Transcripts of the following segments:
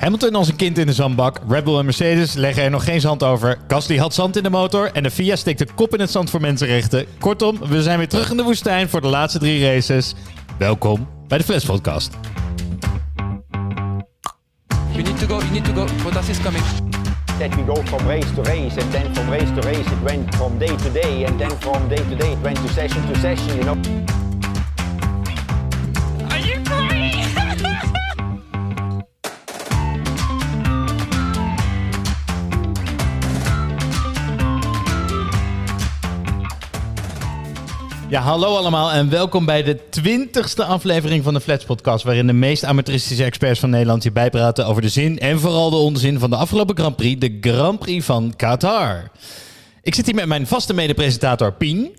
Hamilton als een kind in de zandbak. Red Bull en Mercedes leggen er nog geen zand over. Gasly had zand in de motor. En de FIA steekt de kop in het zand voor mensenrechten. Kortom, we zijn weer terug in de woestijn voor de laatste drie races. Welkom bij de Flash Podcast. You need to go, you need to go. Bottas is coming. that we go from race to race, and then from race to race it went from day to day, and then from day to day it went to session to session, you know. Ja, hallo allemaal en welkom bij de twintigste aflevering van de Flats Podcast, waarin de meest amateuristische experts van Nederland je bijpraten over de zin en vooral de onzin van de afgelopen Grand Prix, de Grand Prix van Qatar. Ik zit hier met mijn vaste medepresentator Pien.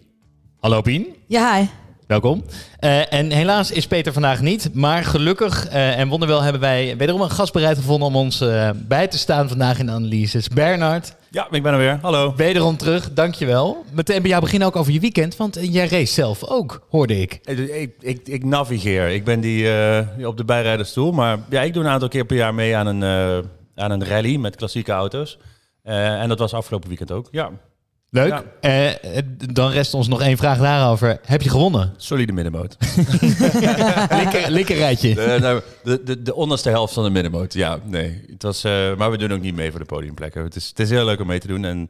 Hallo Pien. Ja, hi. Welkom. Eh, en helaas is Peter vandaag niet, maar gelukkig eh, en wonderwel hebben wij wederom een gast bereid gevonden om ons eh, bij te staan vandaag in de analyses. Bernard, Ja, ik ben er weer. Hallo. wederom terug, dankjewel. Meteen bij jou beginnen ook over je weekend, want jij race zelf ook, hoorde ik. Ik, ik, ik, ik navigeer. Ik ben die, die op de bijrijdersstoel. Maar ja, ik doe een aantal keer per jaar mee aan een, aan een rally met klassieke auto's. En dat was afgelopen weekend ook. Ja, Leuk. Ja. Eh, dan rest ons nog één vraag daarover. Heb je gewonnen? solide linker rijtje. de, nou, de, de, de onderste helft van de middenmoot. Ja, nee. Het was, eh, maar we doen ook niet mee voor de podiumplekken. Het is, het is heel leuk om mee te doen. En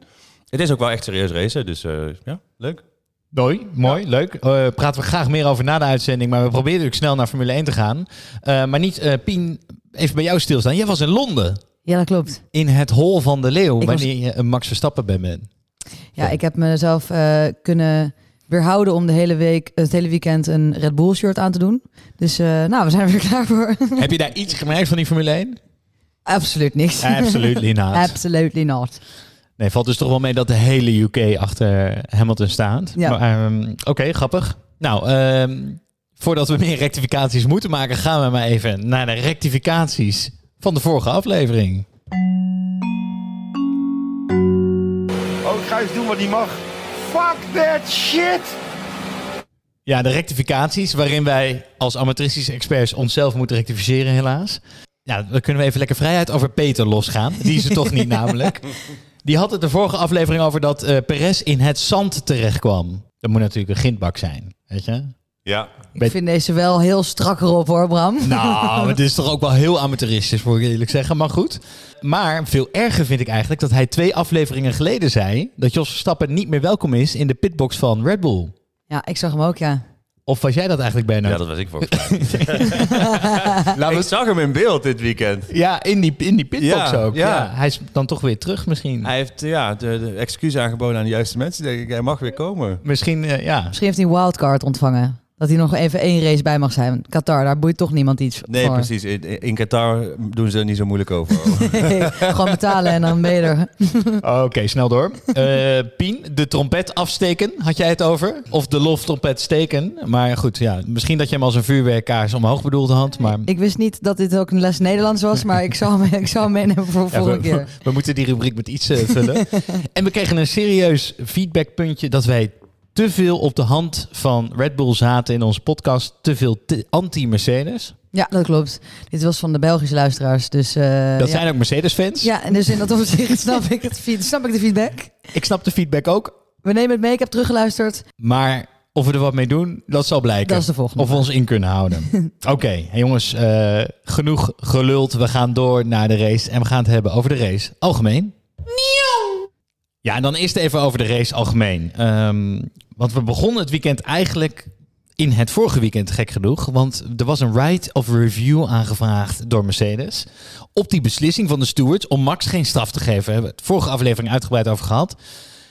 het is ook wel echt serieus racen. Dus eh, ja, leuk. Mooi, mooi, leuk. Eh praten we graag meer over na de uitzending. Maar we proberen natuurlijk snel naar Formule 1 te gaan. Eh, maar niet, eh, Pien, even bij jou stilstaan. Jij was in Londen. Ja, dat klopt. In het hol van de leeuw. Ik was- wanneer je een Max Verstappen bent. Ja, ik heb mezelf eh, kunnen weerhouden om de hele week, het hele weekend een Red Bull shirt aan te doen. Dus eh, nou, we zijn er weer klaar voor. Heb je daar iets gemerkt van die Formule 1? Absoluut niks. Absolutely not. Absolutely not. Nee, valt dus toch wel mee dat de hele UK achter Hamilton staat. Ja. Ehm, Oké, grappig. Nou, ehm, voordat we meer rectificaties moeten maken, gaan we maar even naar de rectificaties van de vorige aflevering. Doen wat hij mag. Fuck that shit! Ja, de rectificaties waarin wij als amateuristische experts onszelf moeten rectificeren, helaas. Ja, dan kunnen we even lekker vrijheid over Peter losgaan. Die is er toch niet namelijk. Die had het de vorige aflevering over dat eh Perez in het zand terecht kwam. Dat moet natuurlijk een gindbak zijn, weet je? Ja. Ik vind deze wel heel strak erop hoor, Bram. Nou, het is toch ook wel heel amateuristisch, moet ik eerlijk zeggen. Maar goed. Maar veel erger vind ik eigenlijk dat hij twee afleveringen geleden zei... dat Jos Verstappen niet meer welkom is in de pitbox van Red Bull. Ja, ik zag hem ook, ja. Of was jij dat eigenlijk bijna? ja, dat was ik volgens mij. We ik zag hem in beeld dit weekend. Ja, in die, in die pitbox Ja, ook. Ja. ja. hij is dan toch weer terug misschien. Hij heeft ja, de, de excuus aangeboden aan de juiste mensen. Denk ik, hij mag weer komen. Misschien, eh, ja. Misschien heeft hij een wildcard ontvangen. Dat hij nog even één race bij mag zijn. Qatar, daar boeit toch niemand iets Nee, voor. precies. In, in Qatar doen ze er niet zo moeilijk over. Nee, gewoon betalen en dan ben je er. Oké, snel door. Eh, Pien, de trompet afsteken, had jij het over? Of de loftrompet steken. Maar goed, ja, misschien dat je hem als een vuurwerkkaars omhoog bedoelde had. Maar Ik wist niet dat dit ook een les Nederlands was, maar ik zou hem, ik zou hem meenemen voor de Ja, volgende we, keer. we moeten die rubriek met iets eh, vullen. en we kregen een serieus feedbackpuntje dat wij te veel op de hand van Red Bull zaten in onze podcast. Te veel anti-Mercedes. Ja, dat klopt. Dit was van de Belgische luisteraars, dus... eh, Dat ja. zijn ook Mercedes-fans. Ja, en dus in dat opzicht snap ik, het, snap ik de feedback. Ik snap de feedback ook. We nemen het mee, ik heb teruggeluisterd. Maar of we er wat mee doen, dat zal blijken. Dat is de volgende Of we ons in kunnen houden. Oké, hey jongens, eh, genoeg geluld. We gaan door naar de race. En we gaan het hebben over de race algemeen. Ja, en dan eerst even over de race algemeen. Ehm, want we begonnen het weekend eigenlijk in het vorige weekend, gek genoeg. Want er was een right of review aangevraagd door Mercedes. Op die beslissing van de stewards om Max geen straf te geven. We het vorige aflevering uitgebreid over gehad.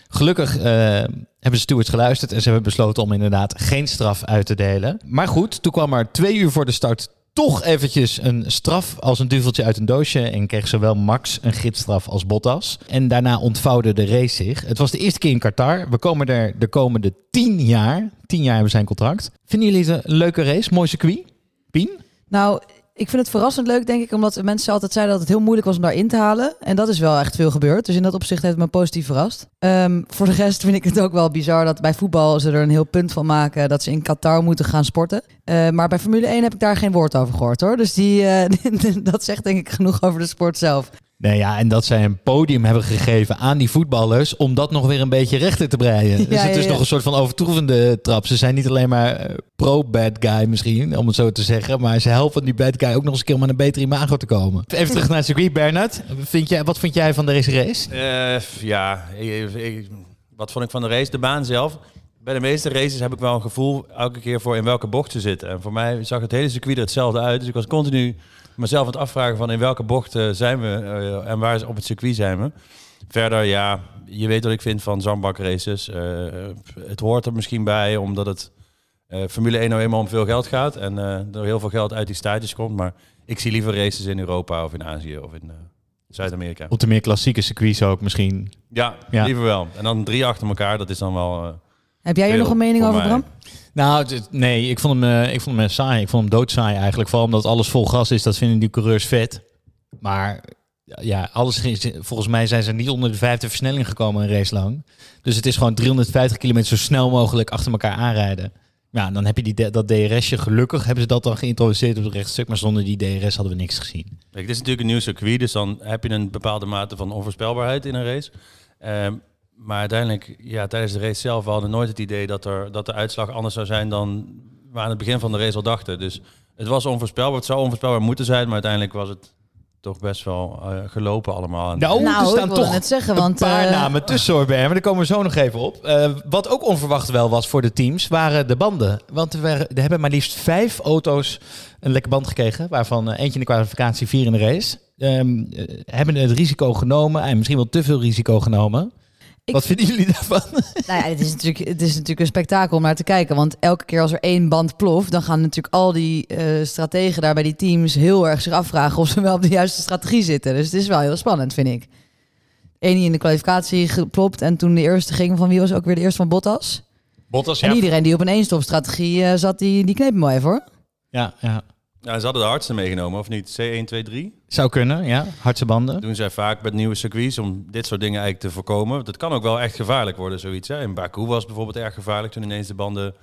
Gelukkig eh, hebben de stewards geluisterd en ze hebben besloten om inderdaad geen straf uit te delen. Maar goed, toen kwam er twee uur voor de start toch eventjes een straf als een duveltje uit een doosje. En kreeg zowel Max een gidsstraf als Bottas. En daarna ontvouwde de race zich. Het was de eerste keer in Qatar. We komen er de komende tien jaar. Tien jaar hebben we zijn contract. Vinden jullie het een leuke race? Mooi circuit? Pien? Nou, ik vind het verrassend leuk, denk ik, omdat mensen altijd zeiden dat het heel moeilijk was om daarin te halen. En dat is wel echt veel gebeurd. Dus in dat opzicht heeft het me positief verrast. Ehm, voor de rest vind ik het ook wel bizar dat bij voetbal ze er een heel punt van maken dat ze in Qatar moeten gaan sporten. Eh, maar bij Formule 1 heb ik daar geen woord over gehoord hoor. Dus die, eh, dat zegt denk ik genoeg over de sport zelf. Nee, ja, en dat zij een podium hebben gegeven aan die voetballers om dat nog weer een beetje rechter te breien. dus Ja, het ja, is ja. nog een soort van overtroevende trap. Ze zijn niet alleen maar eh, pro-bad guy misschien, om het zo te zeggen, maar ze helpen die bad guy ook nog eens een keer om aan een betere imago te komen. Even terug naar het circuit, Bernard. Vind jij, wat vind jij van deze race? Eh, ja, ik- ik- wat vond ik van de race? De baan zelf. Bij de meeste races heb ik wel een gevoel elke keer voor in welke bocht ze zitten. En voor mij zag het hele circuit er hetzelfde uit. Dus ik was continu mezelf aan het afvragen van in welke bocht zijn we eh, en waar op het circuit zijn we. Verder, ja, je weet wat ik vind van zandbakraces. Eh, het hoort er misschien bij, omdat het eh, Formule 1 nou eenmaal om veel geld gaat. En eh, er heel veel geld uit die stages komt. Maar ik zie liever races in Europa of in Azië of in eh, Zuid-Amerika. Op de meer klassieke circuits ook misschien. Ja, Ja. liever wel. En dan drie achter elkaar, dat is dan wel... eh, Heb jij hier nog een mening over, mij. Bram? Nou, het- nee, ik vond, hem, eh, ik vond hem eh, saai. Ik vond hem doodsaai eigenlijk. Vooral omdat alles vol gas is. Dat vinden die coureurs vet. Maar ja, alles is, volgens mij zijn ze niet onder de vijfde versnelling gekomen een race lang. Dus het is gewoon 350 kilometer zo snel mogelijk achter elkaar aanrijden. Ja, dan heb je die, dat DRSje. Gelukkig hebben ze dat dan geïntroduceerd op het rechtstuk. Maar zonder die DRS hadden we niks gezien. Dit is natuurlijk een nieuw circuit, dus dan heb je een bepaalde mate van onvoorspelbaarheid in een race. Ehm, maar uiteindelijk, ja, tijdens de race zelf, we hadden nooit het idee dat, er, dat de uitslag anders zou zijn dan we aan het begin van de race al dachten. Dus het was onvoorspelbaar, het zou onvoorspelbaar moeten zijn, maar uiteindelijk was het toch best wel eh, gelopen allemaal. Nou, Nou, er ik staan toch net zeggen, een want, paar eh, namen tussen hoor, Ber, maar daar komen we zo nog even op. Eh, wat ook onverwacht wel was voor de teams, waren de banden. Want er, waren, er hebben maar liefst vijf auto's een lekke band gekregen, waarvan eentje in de kwalificatie, vier in de race. Ehm, eh, hebben het risico genomen, en misschien wel te veel risico genomen. Ik- Wat vinden jullie daarvan? Nou ja, het is, natuurlijk, het is natuurlijk een spektakel om naar te kijken. Want elke keer als er één band ploft, dan gaan natuurlijk al die eh, strategen daar bij die teams heel erg zich afvragen of ze wel op de juiste strategie zitten. Dus het is wel heel spannend, vind ik. Eén die in de kwalificatie geplopt en toen de eerste ging van wie was ook weer de eerste van Bottas. Bottas, En iedereen die op een eenstopstrategie eh, zat, die, die kneep hem wel even hoor. Ja, ja. Ja, ze hadden de hardste meegenomen, of niet? C1, 2, 3? Zou kunnen, ja. Hardse banden. doen zij vaak met nieuwe circuits om dit soort dingen eigenlijk te voorkomen. Dat kan ook wel echt gevaarlijk worden, zoiets. Hè? In Baku was bijvoorbeeld erg gevaarlijk toen ineens de banden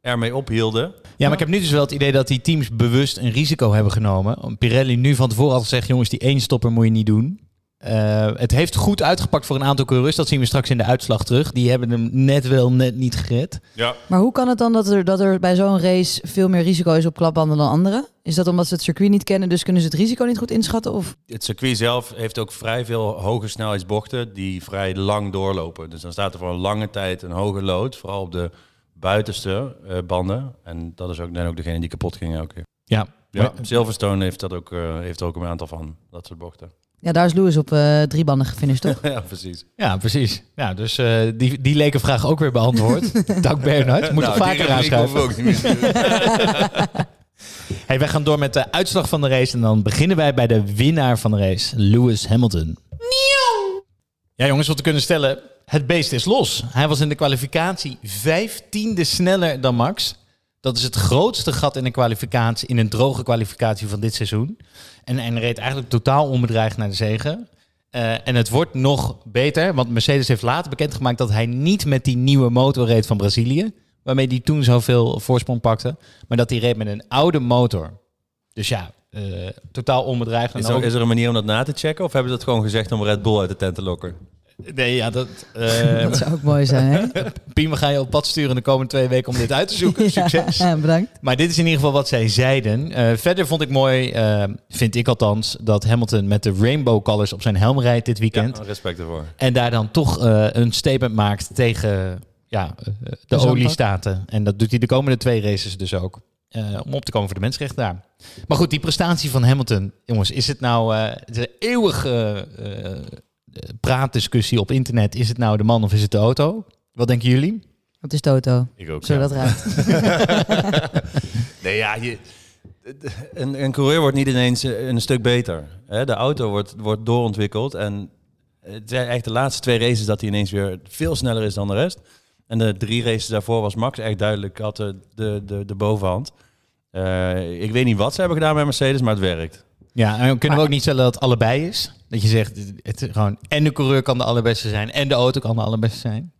ermee ophielden. Ja, maar ik heb nu dus wel het idee dat die teams bewust een risico hebben genomen. Pirelli nu van tevoren al zegt, jongens, die één stopper moet je niet doen. Eh, het heeft goed uitgepakt voor een aantal coureurs. Dat zien we straks in de uitslag terug. Die hebben hem net wel, net niet gered. Ja. Maar hoe kan het dan dat er, dat er bij zo'n race veel meer risico is op klapbanden dan anderen? Is dat omdat ze het circuit niet kennen, dus kunnen ze het risico niet goed inschatten? Of Het circuit zelf heeft ook vrij veel hoge snelheidsbochten die vrij lang doorlopen. Dus dan staat er voor een lange tijd een hoge lood, vooral op de buitenste eh, banden. En dat is ook, dan ook degene die kapot gingen elke keer. Ja, Ja, Silverstone heeft, dat ook, eh, heeft er ook een aantal van, dat soort bochten. ja, daar is Lewis op eh, drie banden gefinished, toch? ja, precies. ja precies. Ja, dus eh, die, die leken vraag ook weer beantwoord. Dank Bernhard. Moet Nou, die vaker aanschuiven. Hey, wij gaan door met de uitslag van de race. En dan beginnen wij bij de winnaar van de race, Lewis Hamilton. Ja, jongens, wat we kunnen stellen. Het beest is los. Hij was in de kwalificatie vijftiende sneller dan Max. Dat is het grootste gat in een kwalificatie, in een droge kwalificatie van dit seizoen. En, en reed eigenlijk totaal onbedreigd naar de zegen. Eh, en het wordt nog beter, want Mercedes heeft later bekendgemaakt dat hij niet met die nieuwe motor reed van Brazilië, waarmee hij toen zoveel voorsprong pakte, maar dat hij reed met een oude motor. Dus ja, eh, totaal onbedreigd. En Is er, ook- is er een manier om dat na te checken? Of hebben ze dat gewoon gezegd om Red Bull uit de tent te lokken? Nee, ja, dat. eh Dat zou ook mooi zijn, hè? Piem, we gaan je op pad sturen de komende twee weken om dit uit te zoeken. Succes. Ja, bedankt. Maar dit is in ieder geval wat zij zeiden. Eh, verder vond ik mooi, vind ik althans, dat Hamilton met de rainbow colors op zijn helm rijdt dit weekend. Ja, respect ervoor. En daar dan toch eh, een statement maakt tegen ja, eh, de zandbak. oliestaten. En dat doet hij de komende twee races dus ook. eh, om op te komen voor de mensenrechten daar. Maar goed, die prestatie van Hamilton. Jongens, is het nou eh, de eeuwige eh, praatdiscussie op internet. Is het nou de man of is het de auto? Wat denken jullie? Het is Toto. Ik ook. Zo ja. dat ruikt. Nee, ja, je, een, een coureur wordt niet ineens eh, een stuk beter. Hè? De auto wordt, wordt doorontwikkeld. En het zijn echt de laatste twee races dat hij ineens weer veel sneller is dan de rest. En de drie races daarvoor was Max echt duidelijk, had de, de, de, de bovenhand. Eh, ik weet niet wat ze hebben gedaan met Mercedes, maar het werkt. Ja, en kunnen we ook niet stellen dat het allebei is? Dat je zegt, het, gewoon en de coureur kan de allerbeste zijn en de auto kan de allerbeste zijn?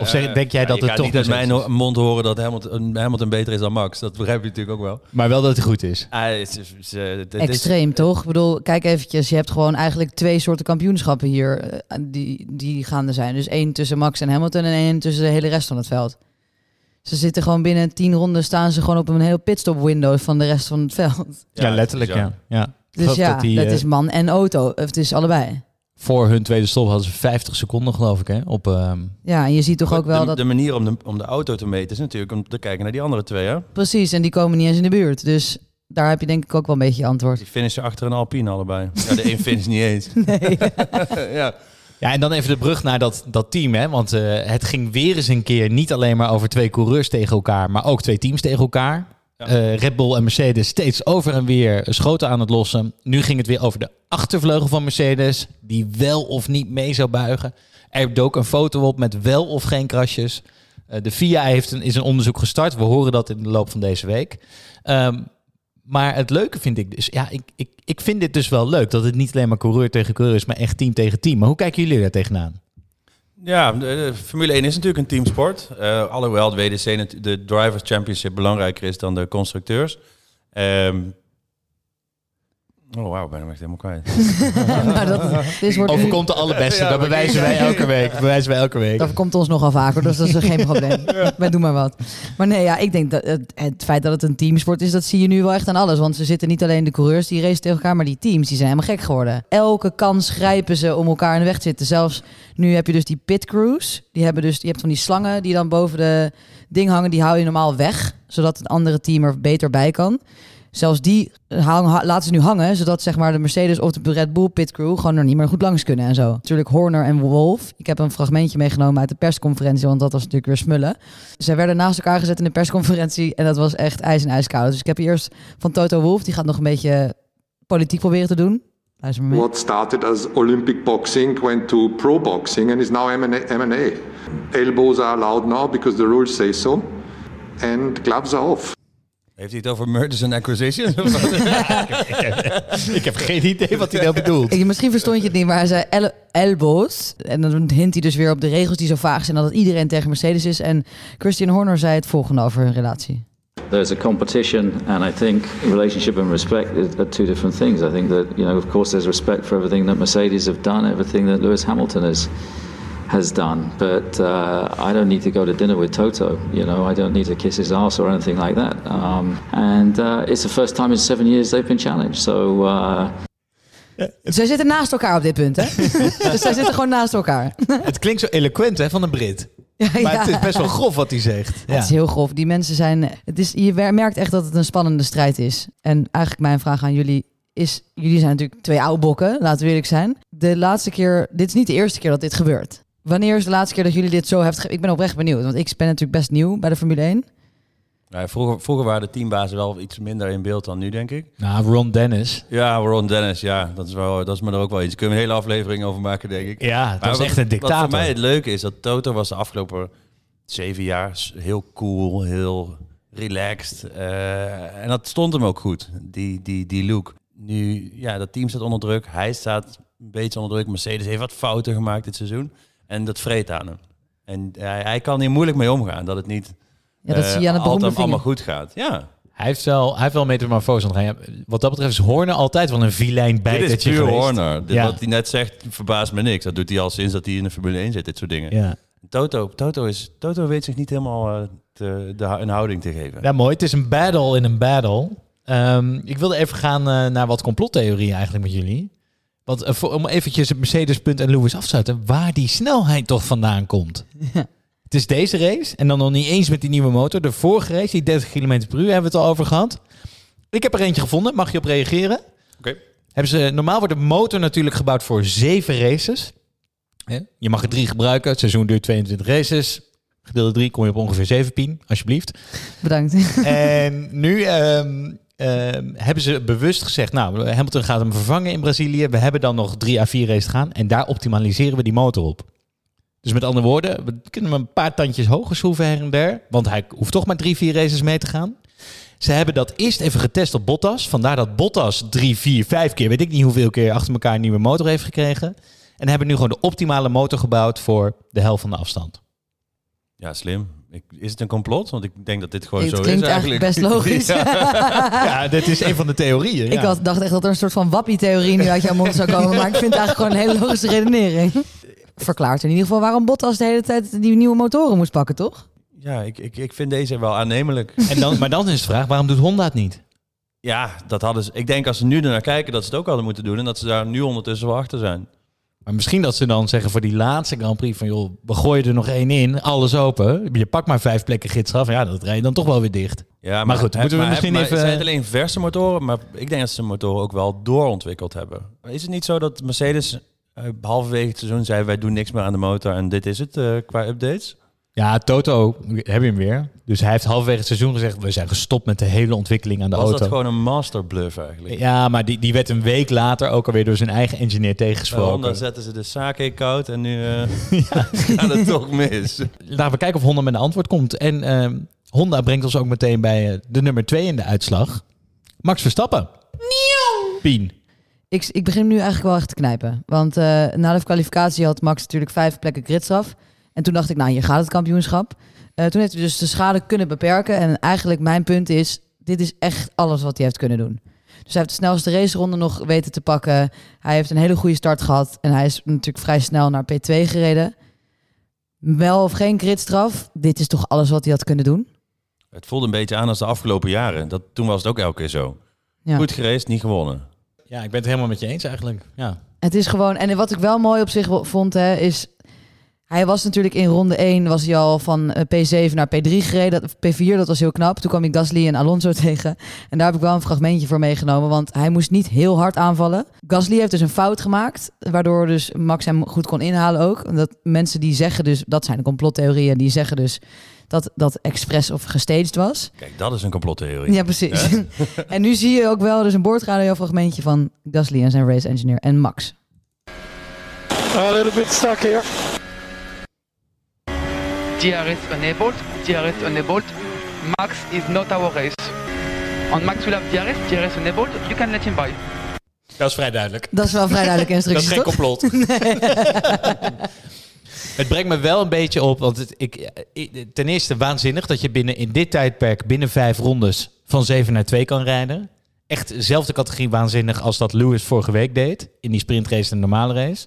Of zeg, Eh, denk jij ja, dat het toch niet uit mijn ho- mond horen dat Hamilton, Hamilton beter is dan Max. Dat begrijp je natuurlijk ook wel. Maar wel dat het goed is. Ah, het is, het is, eh, is- Extreem, toch? Ik bedoel, kijk eventjes. Je hebt gewoon eigenlijk twee soorten kampioenschappen hier eh, die, die gaande zijn. Dus één tussen Max en Hamilton en één tussen de hele rest van het veld. Ze zitten gewoon binnen tien ronden, staan ze gewoon op een heel pitstop window van de rest van het veld. Ja, letterlijk, ja. ja. Ik Dus geloof ja, dat die, dat eh, is man en auto. Het is allebei. Voor hun tweede stop hadden ze 50 seconden, geloof ik, hè? Op, ehm, Ja, en je ziet toch ook wel de, dat... de manier om de, om de auto te meten is natuurlijk om te kijken naar die andere twee. Hè? Precies, en die komen niet eens in de buurt. Dus daar heb je denk ik ook wel een beetje je antwoord. Die finishen achter een Alpine allebei. Ja, de een finish niet eens. Nee. ja. Ja, en dan even de brug naar dat, dat team, hè? Want eh, het ging weer eens een keer niet alleen maar over twee coureurs tegen elkaar, maar ook twee teams tegen elkaar. Eh, Red Bull en Mercedes steeds over en weer schoten aan het lossen. Nu ging het weer over de achtervleugel van Mercedes, die wel of niet mee zou buigen. Er dook een foto op met wel of geen krasjes. Eh, de FIA heeft een, is een onderzoek gestart. We horen dat in de loop van deze week. Ehm, maar het leuke vind ik dus, ja, ik, ik, ik vind dit dus wel leuk dat het niet alleen maar coureur tegen coureur is, maar echt team tegen team. Maar hoe kijken jullie daar tegenaan? Ja, de, Formule 1 is natuurlijk een teamsport. Eh, alhoewel de WDC, de Drivers Championship, belangrijker is dan de constructeurs. Ehm, oh, wauw, ben ik echt helemaal kwijt. maar dat, dit wordt Overkomt de allerbeste, Ja, dat bewijzen wij elke week. Bewijzen wij elke week. Dat komt ons nogal vaker, dus dat is geen probleem. Wij doen maar wat. Maar nee, ja, ik denk dat het, het feit dat het een teamsport is, dat zie je nu wel echt aan alles. Want ze zitten niet alleen de coureurs die racen tegen elkaar, maar die teams die zijn helemaal gek geworden. Elke kans grijpen ze om elkaar in de weg te zitten. Zelfs nu heb je dus die pit crews. Die hebben dus, je hebt van die slangen die dan boven de ding hangen, die hou je normaal weg, zodat het andere team er beter bij kan. Zelfs die ha- laten ze nu hangen, zodat zeg maar de Mercedes of de Red Bull pit crew gewoon er niet meer goed langs kunnen en zo. Natuurlijk Horner en Wolf. Ik heb een fragmentje meegenomen uit de persconferentie, want dat was natuurlijk weer smullen. Zij werden naast elkaar gezet in de persconferentie en dat was echt ijs en ijskoud. Dus ik heb eerst van Toto Wolf, die gaat nog een beetje politiek proberen te doen. What started as Olympic boxing went to pro boxing and is now. MMA. Elbows are allowed now because the rules say so, and gloves are off. Heeft hij het over mergers and acquisitions? Ik heb geen idee wat hij nou bedoelt. Misschien verstond je het niet, maar hij zei el elbows. En dan hint hij dus weer op de regels die zo vaag zijn dat het iedereen tegen Mercedes is. En Christian Horner zei het volgende over hun relatie. There's a competition, and I think relationship and respect is- are two different things. I think that you know, of course, there's respect for everything that Mercedes have done, everything that Lewis Hamilton has has done. But uh, I don't need to go to dinner with Toto. You know, I don't need to kiss his ass or anything like that. Um, and uh, it's the first time in seven years they've been challenged. So. Uh, Zij zitten naast elkaar op dit punt, hè? dus zij zitten gewoon naast elkaar. Het klinkt zo eloquent hè, van een Brit. Ja, Maar ja. het is best wel grof wat hij zegt. Het is heel grof. Die mensen zijn. Het is, je merkt echt dat het een spannende strijd is. En eigenlijk mijn vraag aan jullie is: jullie zijn natuurlijk twee oude bokken, laten we eerlijk zijn. De laatste keer, dit is niet de eerste keer dat dit gebeurt. Wanneer is de laatste keer dat jullie dit zo ge- Ik ben oprecht benieuwd, want ik ben natuurlijk best nieuw bij de Formule 1. Ja, vroeger, vroeger waren de teambazen wel iets minder in beeld dan nu, denk ik. Nou, Ron Dennis. Ja, Ron Dennis, ja, dat is, wel, dat is me er ook wel iets. Daar kunnen we een hele aflevering over maken, denk ik. Ja, dat Maar was wat- echt een Wat dictator. voor mij het leuke is, dat Toto was de afgelopen zeven jaar heel cool, heel relaxed. eh, en dat stond hem ook goed, die, die, die look. Nu, ja, dat team staat onder druk. Hij staat een beetje onder druk. Mercedes heeft wat fouten gemaakt dit seizoen. En dat vreet aan hem. En hij, hij kan hier moeilijk mee omgaan, dat het niet Ja, dat eh, zie je aan beroemde altijd allemaal vinger. goed gaat. Ja, Hij heeft wel, hij heeft wel metamorfose Wat dat betreft is Horner altijd wel een vilijn dit is bijtetje puur geweest. Horner. Dit, Ja. Wat hij net zegt, verbaast me niks. Dat doet hij al sinds dat hij in de Formule 1 zit, dit soort dingen. Ja. Toto, Toto, is, Toto weet zich niet helemaal eh, te, de, een houding te geven. ja, mooi. Het is een battle in een battle. Ehm, ik wilde even gaan eh, naar wat complottheorieën eigenlijk met jullie. Want eh, voor, om eventjes het Mercedes-punt en Lewis af te sluiten, waar die snelheid toch vandaan komt. Het is deze race en dan nog niet eens met die nieuwe motor. De vorige race, die 30 km per uur, hebben we het al over gehad. Ik heb er eentje gevonden, mag je op reageren? Oké. Hebben ze, normaal wordt de motor natuurlijk gebouwd voor zeven races. Hè? Je mag er drie gebruiken. Het seizoen duurt 22 races. Gedeelde drie kom je op ongeveer 7 pin, alsjeblieft. Bedankt. en nu ehm, hebben ze bewust gezegd, nou, Hamilton gaat hem vervangen in Brazilië. We hebben dan nog drie à vier races te gaan. En daar optimaliseren we die motor op. Dus met andere woorden, we kunnen hem een paar tandjes hoger schroeven her en der. Want hij hoeft toch maar drie, vier races mee te gaan. Ze hebben dat eerst even getest op Bottas. Vandaar dat Bottas drie, vier, vijf keer, weet ik niet hoeveel keer, achter elkaar een nieuwe motor heeft gekregen. En hebben nu gewoon de optimale motor gebouwd voor de helft van de afstand. Ja, slim. Ik, is het een complot? Want ik denk dat dit gewoon Het zo klinkt is eigenlijk. eigenlijk best logisch. Ja. Ja, dit is een van de theorieën. Ik ja. had, dacht echt dat er een soort van wappie-theorie nu uit jouw mond zou komen. Maar ik vind het eigenlijk gewoon een hele logische redenering. Verklaart in ieder geval waarom Bottas de hele tijd die nieuwe motoren moest pakken, toch? Ja, ik, ik, ik vind deze wel aannemelijk. En dan, maar dan is de vraag, waarom doet Honda het niet? Ja, dat hadden ze. Ik denk als ze nu ernaar kijken dat ze het ook hadden moeten doen. En dat ze daar nu ondertussen wel achter zijn. Maar misschien dat ze dan zeggen voor die laatste Grand Prix van... joh, we gooien er nog één in, alles open. Je pakt maar vijf plekken gidsstraf. Ja, dat rij je dan toch wel weer dicht. Ja, Maar goed, moeten we misschien maar even- Het zijn alleen verse motoren, maar ik denk dat ze de motoren ook wel doorontwikkeld hebben. Is het niet zo dat Mercedes eh, halverwege het seizoen zei... wij doen niks meer aan de motor en dit is het eh, qua updates? Ja, Toto, heb je hem weer. Dus hij heeft halverwege het seizoen gezegd... we zijn gestopt met de hele ontwikkeling aan de Was auto. dat gewoon een master bluff eigenlijk? Ja, maar die, die werd een week later ook alweer door zijn eigen engineer tegengesproken. Honda zetten ze de sake koud en nu eh gaat het toch mis. Laten we kijken of Honda met een antwoord komt. En ehm, Honda brengt ons ook meteen bij eh, de nummer 2 in de uitslag. Max Verstappen. Pien. Ik, ik begin nu eigenlijk wel echt te knijpen. Want eh, na de kwalificatie had Max natuurlijk vijf plekken gridstraf. En toen dacht ik, nou, hier gaat het kampioenschap. Eh, toen heeft hij dus de schade kunnen beperken. En eigenlijk mijn punt is, dit is echt alles wat hij heeft kunnen doen. Dus hij heeft de snelste raceronde nog weten te pakken. Hij heeft een hele goede start gehad. En hij is natuurlijk vrij snel naar P2 gereden. Wel of geen gridstraf, dit is toch alles wat hij had kunnen doen? Het voelde een beetje aan als de afgelopen jaren. Dat, toen was het ook elke keer zo. Ja. Goed gereisd, niet gewonnen. Ja, ik ben het helemaal met je eens eigenlijk. Ja. Het is gewoon, en wat ik wel mooi op zich vond, hè, is. Hij was natuurlijk in ronde 1 was hij al van eh, P7 naar P3 gereden. Dat- P4, dat was heel knap. Toen kwam ik Gasly en Alonso tegen. En daar heb ik wel een fragmentje voor meegenomen. Want hij moest niet heel hard aanvallen. Gasly heeft dus een fout gemaakt. Waardoor dus Max hem goed kon inhalen ook. Dat mensen die zeggen dus, dat zijn de complottheorieën. Die zeggen dus dat dat expres of gestaged was. Kijk, dat is een complottheorie. Ja, precies. en nu zie je ook wel dus een boordradiofragmentje van Gasly en zijn race engineer en Max. A little bit stuck here. DRS enabled, DRS enabled. Max is not our race. On Max will have DRS, DRS enabled. You can let him by. Dat is vrij duidelijk. Dat is wel vrij duidelijke Dat is geen toch? complot. Het brengt me wel een beetje op, want het, ik, ik- ten eerste waanzinnig dat je binnen in dit tijdperk binnen vijf rondes van 7 naar 2 kan rijden. Echt dezelfde categorie waanzinnig als dat Lewis vorige week deed in die sprintrace en de normale race.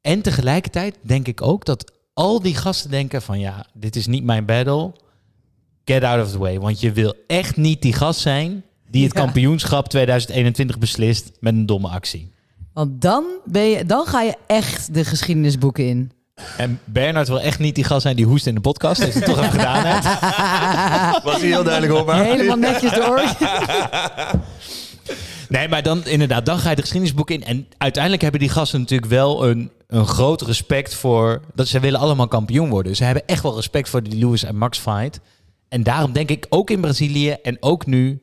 En tegelijkertijd denk ik ook dat al die gasten denken van ja, dit is niet mijn battle. Get out of the way. Want je wil echt niet die gast zijn die het Ja. kampioenschap 2021 beslist met een domme actie. Want dan, ben je, dan ga je echt de geschiedenisboeken in. En Bernard wil echt niet die gast zijn die hoest in de podcast. Dat hij het toch even gedaan heeft. Was hij heel duidelijk op, maar... Helemaal netjes door. Nee, maar dan inderdaad, dan ga je de geschiedenisboek in. En uiteindelijk hebben die gasten natuurlijk wel een, een groot respect voor... dat ze willen allemaal kampioen worden. Ze hebben echt wel respect voor die Lewis en Max fight. En daarom denk ik ook in Brazilië en ook nu...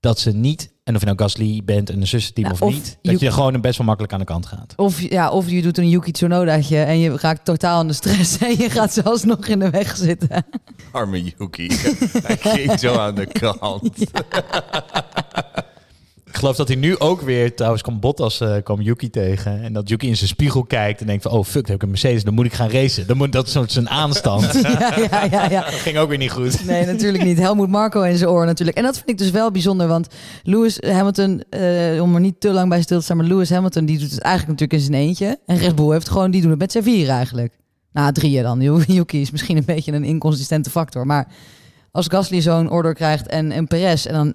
dat ze niet, en of je nou Gasly bent en een zussenteam Nou, of, of niet... dat je gewoon best wel makkelijk aan de kant gaat. Of, ja, of je doet een Yuki Tsunodaatje en je raakt totaal in de stress en je gaat zelfs nog in de weg zitten. Arme Yuki. Hij ging zo aan de kant. Ik geloof dat hij nu ook weer, trouwens kwam Bottas, eh kwam Yuki tegen. En dat Yuki in zijn spiegel kijkt en denkt van, oh fuck, dan heb ik een Mercedes, dan moet ik gaan racen. Dan moet, dat is soort zijn aanstand. ja, ja, ja, ja. Dat ging ook weer niet goed. Nee, natuurlijk niet. Helmoet Marco in zijn oor natuurlijk. En dat vind ik dus wel bijzonder, want Lewis Hamilton, eh, om er niet te lang bij stil te staan, maar Lewis Hamilton die doet het eigenlijk natuurlijk in zijn eentje. En Red Bull heeft gewoon, die doen het met z'n vier eigenlijk. Nou, drieën dan. Yuki is misschien een beetje een inconsistente factor, maar als Gasly zo'n order krijgt en, en Perez, en dan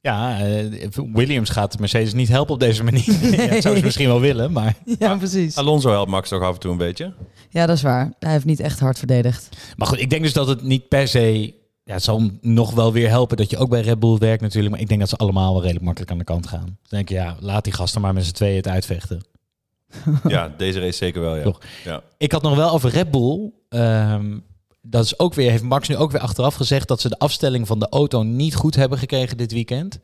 Ja, eh, Williams gaat Mercedes niet helpen op deze manier. Ja, dat zou ze misschien wel willen, maar... Ja, precies. Alonso helpt Max toch af en toe een beetje. Ja, dat is waar. Hij heeft niet echt hard verdedigd. Maar goed, ik denk dus dat het niet per se... Ja, het zal hem nog wel weer helpen dat je ook bij Red Bull werkt natuurlijk. Maar ik denk dat ze allemaal wel redelijk makkelijk aan de kant gaan. Dan denk je, ja, laat die gasten maar met z'n tweeën het uitvechten. Ja, deze race zeker wel, ja. Toch. ja. Ik had nog wel over Red Bull. Ehm, dat is ook weer, heeft Max nu ook weer achteraf gezegd dat ze de afstelling van de auto niet goed hebben gekregen dit weekend.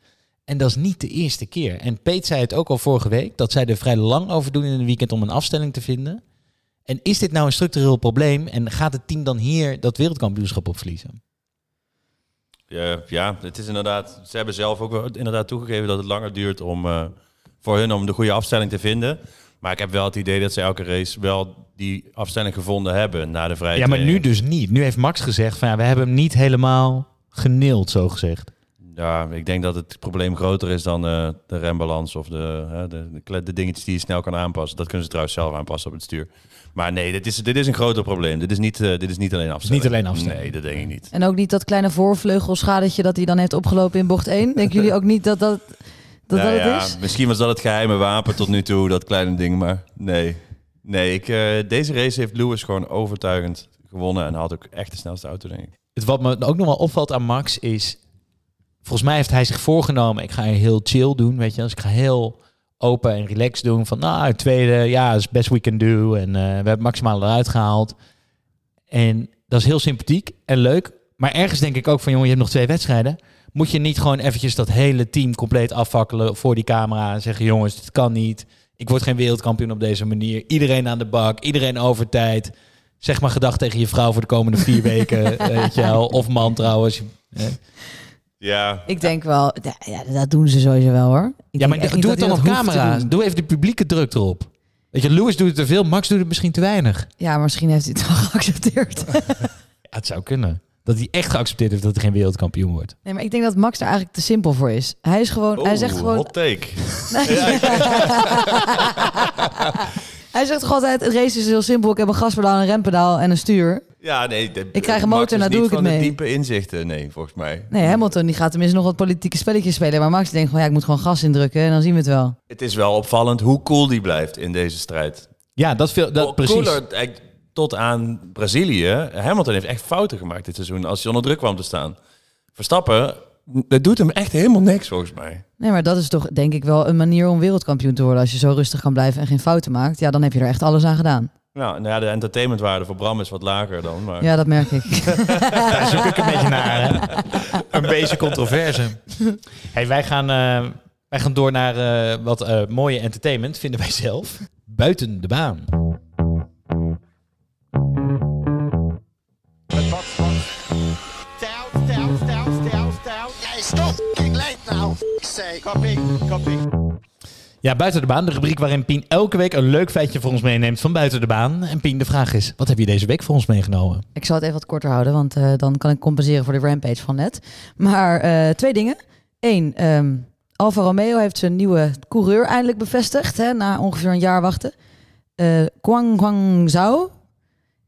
En dat is niet de eerste keer. En Peet zei het ook al vorige week, dat zij er vrij lang over doen in een weekend om een afstelling te vinden. En is dit nou een structureel probleem en gaat het team dan hier dat wereldkampioenschap op verliezen? Ja, ja, het is inderdaad. Ze hebben zelf ook inderdaad toegegeven dat het langer duurt om eh, voor hun om de goede afstelling te vinden. Maar ik heb wel het idee dat ze elke race wel die afstelling gevonden hebben na de vrije Ja, maar nu dus niet. Nu heeft Max gezegd van ja, we hebben hem niet helemaal geneeld, zo gezegd. Ja, ik denk dat het probleem groter is dan eh, de rembalans of de, hè, de, de, kle- de dingetjes die je snel kan aanpassen. Dat kunnen ze trouwens zelf aanpassen op het stuur. Maar nee, dit is, dit is een groter probleem. Dit is niet, eh, dit is niet alleen afstelling. niet alleen afstelling. Nee, dat denk ik niet. En ook niet dat kleine voorvleugelschadetje dat hij dan heeft opgelopen in bocht 1. Denken jullie ook niet dat dat, dat, Nou dat ja, het is? Misschien was dat het geheime wapen tot nu toe, dat kleine ding. Maar nee, nee ik, eh, deze race heeft Lewis gewoon overtuigend gewonnen. En had ook echt de snelste auto, denk ik. Het wat me ook nog wel opvalt aan Max is... Volgens mij heeft hij zich voorgenomen, ik ga heel chill doen, weet je. Dus ik ga heel open en relaxed doen. Van nou, het tweede, ja, is best we can do. En eh, we hebben het maximaal eruit gehaald. En dat is heel sympathiek en leuk. Maar ergens denk ik ook van, jongen, je hebt nog twee wedstrijden. Moet je niet gewoon eventjes dat hele team compleet afvakkelen voor die camera en zeggen, jongens, dit kan niet. Ik word geen wereldkampioen op deze manier. Iedereen aan de bak, iedereen over tijd. Zeg maar gedag tegen je vrouw voor de komende vier weken, weet je wel. Of man trouwens. Ja, Ik denk wel, ja, dat doen ze sowieso wel hoor. Ik Ja, maar doe het dan op camera. Doe even de publieke druk erop. Weet je, Lewis doet het te veel, Max doet het misschien te weinig. Ja, maar misschien heeft hij het wel geaccepteerd. Ja, het zou kunnen. Dat hij echt geaccepteerd heeft dat hij geen wereldkampioen wordt. Nee, maar ik denk dat Max daar eigenlijk te simpel voor is. Hij is gewoon, hij zegt gewoon, hot take. hij zegt toch altijd, het race is heel simpel. Ik heb een gaspedaal, een rempedaal en een stuur. Ja, nee. de- Ik krijg een Max motor, is nou doe niet ik het van de mee. diepe inzichten, nee, volgens mij. Nee, Hamilton die gaat tenminste nog wat politieke spelletjes spelen. Maar Max denkt van, ja, ik moet gewoon gas indrukken en dan zien we het wel. Het is wel opvallend hoe cool die blijft in deze strijd. Ja, dat, veel, dat precies. Cooler, eigenlijk tot aan Brazilië. Hamilton heeft echt fouten gemaakt dit seizoen als hij onder druk kwam te staan. Verstappen, dat doet hem echt helemaal niks volgens mij. Nee, maar dat is toch denk ik wel een manier om wereldkampioen te worden. Als je zo rustig kan blijven en geen fouten maakt. Ja, dan heb je er echt alles aan gedaan. Nou, nou ja, de entertainmentwaarde voor Bram is wat lager dan. Maar... Ja, dat merk ik. Daar zoek ik een beetje naar. Hè? Een beetje controverse. Hey, wij, gaan, eh, wij gaan door naar eh, wat eh, mooie entertainment, vinden wij zelf. Buiten de baan. Hey, stop! Late now. Say. Copy, copy. Ja, buiten de baan. De rubriek waarin Pien elke week een leuk feitje voor ons meeneemt van buiten de baan. En Pien, de vraag is, wat heb je deze week voor ons meegenomen? Ik zal het even wat korter houden, want eh, dan kan ik compenseren voor de rampage van net. Maar eh, twee dingen. Eén, ehm, Alfa Romeo heeft zijn nieuwe coureur eindelijk bevestigd, hè, na ongeveer een jaar wachten. Eh Guang Guangzhou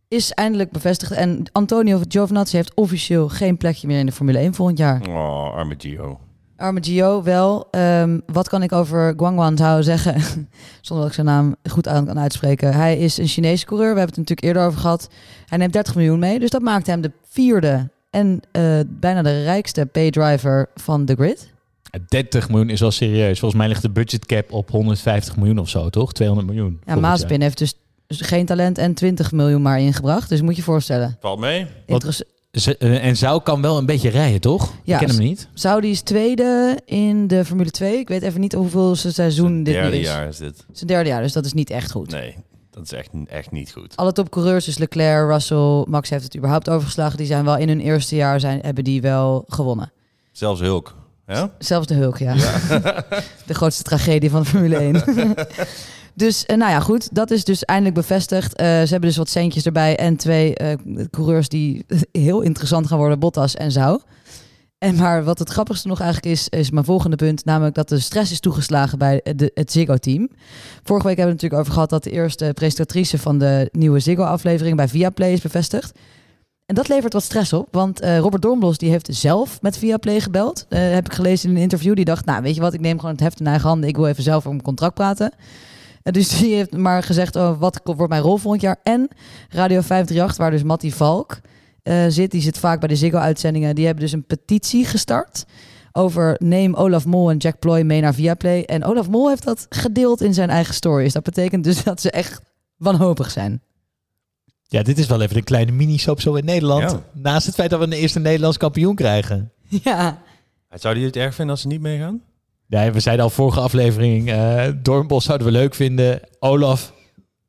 is eindelijk bevestigd en Antonio Giovinazzi heeft officieel geen plekje meer in de Formule 1 volgend jaar. Oh, arme Gio. Arme Gio wel. Ehm, wat kan ik over Guang Guangzhou zeggen? Zonder dat ik zijn naam goed aan kan uitspreken. Hij is een Chinese coureur. We hebben het natuurlijk eerder over gehad. Hij neemt 30 miljoen mee. Dus dat maakt hem de vierde en eh, bijna de rijkste paydriver van de grid. 30 miljoen is wel serieus. Volgens mij ligt de budgetcap op 150 miljoen of zo, toch? 200 miljoen. Ja, Mazepin heeft dus geen talent en 20 miljoen maar ingebracht. Dus moet je je voorstellen. Valt mee. Interess- jaar. Ze- eh, en Zou kan wel een beetje rijden, toch? Ja, ik ken hem niet. Saudi is tweede in de Formule 2. Ik weet even niet hoeveel seizoen dit nu Derde is. jaar is dit. Zijn derde jaar, dus dat is niet echt goed. Nee, dat is echt, echt niet goed. Alle topcoureurs, dus Leclerc, Russell, Max heeft het überhaupt overgeslagen. Die zijn wel in hun eerste jaar zijn, hebben die wel gewonnen. Zelfs Hulk. Ja? Zelfs de Hulk, ja. de grootste tragedie van de Formule 1. dus, eh, nou ja, goed. Dat is dus eindelijk bevestigd. Eh, ze hebben dus wat centjes erbij. En twee eh, coureurs die heel interessant gaan worden. Bottas en Zou. En maar wat het grappigste nog eigenlijk is, is mijn volgende punt. Namelijk dat de stress is toegeslagen bij de, het Ziggo-team. Vorige week hebben we het natuurlijk over gehad dat de eerste presentatrice van de nieuwe Ziggo-aflevering bij Viaplay is bevestigd. En dat levert wat stress op, want Robert Dornblos die heeft zelf met Viaplay gebeld. Heb ik gelezen in een interview. Die dacht, nou weet je wat, ik neem gewoon het heft in eigen handen. Ik wil even zelf over mijn contract praten. En dus die heeft maar gezegd, oh, wat wordt mijn rol volgend jaar? En Radio 538, waar dus Mattie Valk eh, zit, die zit vaak bij de Ziggo-uitzendingen. Die hebben dus een petitie gestart over neem Olaf Mol en Jack Ploy mee naar Viaplay. En Olaf Mol heeft dat gedeeld in zijn eigen stories. Dat betekent dus dat ze echt wanhopig zijn. Ja, dit is wel even een kleine mini-soap zo in Nederland. Ja. Naast het feit dat we een eerste Nederlands kampioen krijgen. Ja. Zou die het erg vinden als ze niet meegaan? Ja, we zeiden al vorige aflevering, eh Doornbos zouden we leuk vinden. Olaf,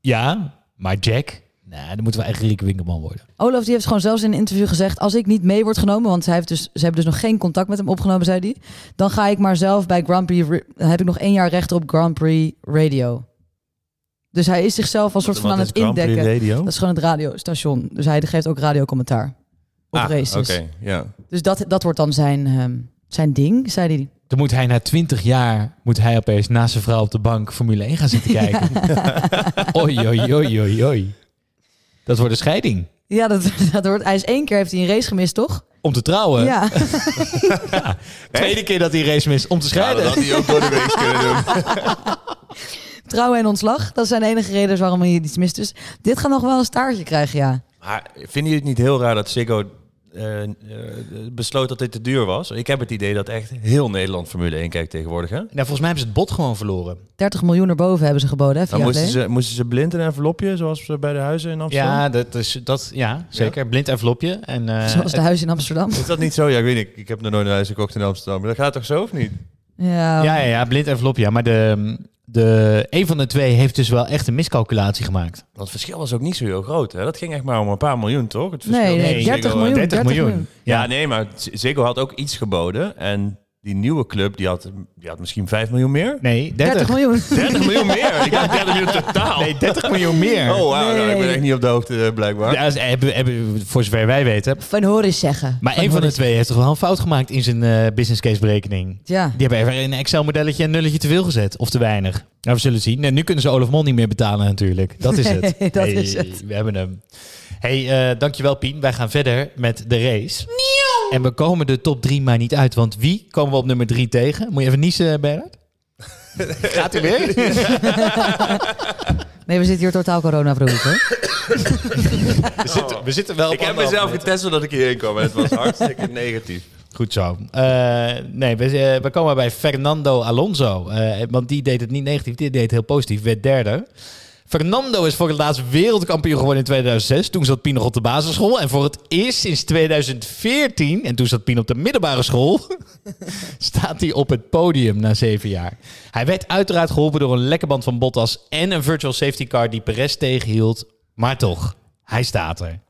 ja. Maar Jack, Nee, dan moeten we echt Rieke Winkelman worden. Olaf die heeft gewoon zelfs in een interview gezegd... als ik niet mee word genomen, want hij heeft dus, ze hebben dus nog geen contact met hem opgenomen, zei hij... dan ga ik maar zelf bij Grand Prix... Heb ik nog één jaar recht op Grand Prix Radio. Dus hij is zichzelf als soort van aan is het Grand Prix indekken. Radio? Dat is gewoon het radiostation. Dus hij geeft ook radiocommentaar op Ah, races. Oké, ja. Dus dat, dat wordt dan zijn, ehm, zijn ding, zei hij. Dan moet hij na 20 jaar moet hij opeens naast zijn vrouw op de bank Formule 1 gaan zitten kijken. Oei, oei, oei, oei, oei. Dat wordt een scheiding. Ja, dat, dat wordt, hij is één keer heeft hij een race gemist, toch? Om te trouwen. Ja. Tweede keer dat hij race mist om te Ja, scheiden. dat had hij ook door de week kunnen doen. Trouwen en ontslag. Dat zijn de enige redenen waarom hij iets mist. Dus dit gaat nog wel een staartje krijgen, ja. Maar vinden jullie het niet heel raar dat Ziggo eh, eh, besloot dat dit te duur was? Ik heb het idee dat echt heel Nederland Formule 1 kijkt tegenwoordig. Hè? Nou, volgens mij hebben ze het bot gewoon verloren. 30 miljoen erboven hebben ze geboden, hè? moesten ze, moesten ze blind een envelopje, zoals ze bij de huizen in Amsterdam? Ja, dat is, dat, ja zeker. Blind envelopje. En, eh, Zoals de huis in Amsterdam. Is dat niet zo? Ja, ik weet niet. Ik heb nog nooit een huis gekocht in Amsterdam. Maar dat gaat toch zo of niet? Ja, Ja, ja, ja, blind envelopje. Ja, maar de, de, een van de twee heeft dus wel echt een miscalculatie gemaakt. Want het verschil was ook niet zo heel groot. Hè? Dat ging echt maar om een paar miljoen, toch? Het verschil Nee, nee, tussen 30 Ziggo en- miljoen. 30 miljoen. Ja, nee, maar Ziggo had ook iets geboden. En die nieuwe club, die had, die had misschien 5 miljoen meer? Nee, 30 miljoen. 30 miljoen meer? Ik had 30 miljoen totaal. Nee, 30 miljoen meer. Oh, wauw. nou, ik ben echt niet op de hoogte, eh, blijkbaar. Ja, ze hebben, hebben, voor zover wij weten. Van horen eens zeggen. Maar een van de twee heeft toch wel een fout gemaakt in zijn eh, business case berekening. Ja. Die hebben even in een Excel-modelletje een nulletje te veel gezet. Of te weinig. Nou, we zullen zien. En nu kunnen ze Olaf Mol niet meer betalen natuurlijk. Dat is het. Nee, dat Hey, is het. We hebben hem. hey, eh, dankjewel Pien. Wij gaan verder met de race. En we komen de top drie maar niet uit. Want wie komen we op nummer drie tegen? Moet je even niezen, Bernard? Gaat u weer? Nee, we zitten hier totaal corona-proof, hè? we, zitten, we zitten wel op ik heb mezelf meter. getest zodat ik hierheen kwam. En het was hartstikke negatief. Goed zo. Eh, nee, we, eh, we komen bij Fernando Alonso. Eh, want die deed het niet negatief, die deed het heel positief. Werd derde. Fernando is voor het laatst wereldkampioen geworden in 2006. Toen zat Pien nog op de basisschool. En voor het eerst sinds 2014, en toen zat Pien op de middelbare school, staat hij op het podium na zeven jaar. Hij werd uiteraard geholpen door een lekkerband van Bottas en een virtual safety car die Perez tegenhield. Maar toch, hij staat er.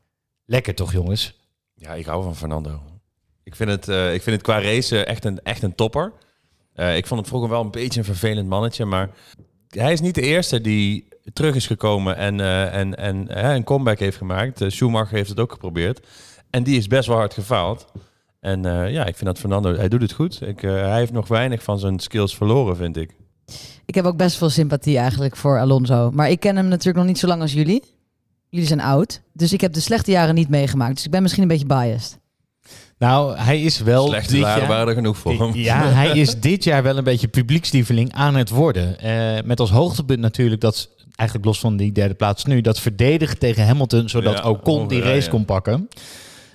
Lekker toch, jongens? Ja, ik hou van Fernando. Ik vind het, eh, ik vind het qua race echt een, echt een topper. Eh, ik vond het vroeger wel een beetje een vervelend mannetje, maar hij is niet de eerste die terug is gekomen en, eh, en, en een comeback heeft gemaakt. Eh, Schumacher heeft het ook geprobeerd. En die is best wel hard gefaald. En eh, ja, ik vind dat Fernando, hij doet het goed. Ik, hij heeft nog weinig van zijn skills verloren, vind ik. Ik heb ook best veel sympathie eigenlijk voor Alonso. Maar ik ken hem natuurlijk nog niet zo lang als jullie. Jullie zijn oud. Dus ik heb de slechte jaren niet meegemaakt. Dus ik ben misschien een beetje biased. Nou, hij is wel. Slechte dit jaar- waren er genoeg voor hem. Ja, hij is dit jaar wel een beetje publiekslieveling aan het worden. Eh, met als hoogtepunt natuurlijk dat, eigenlijk los van die derde plaats nu, dat verdedigen tegen Hamilton, zodat Ja, Ocon die race ja. kon pakken.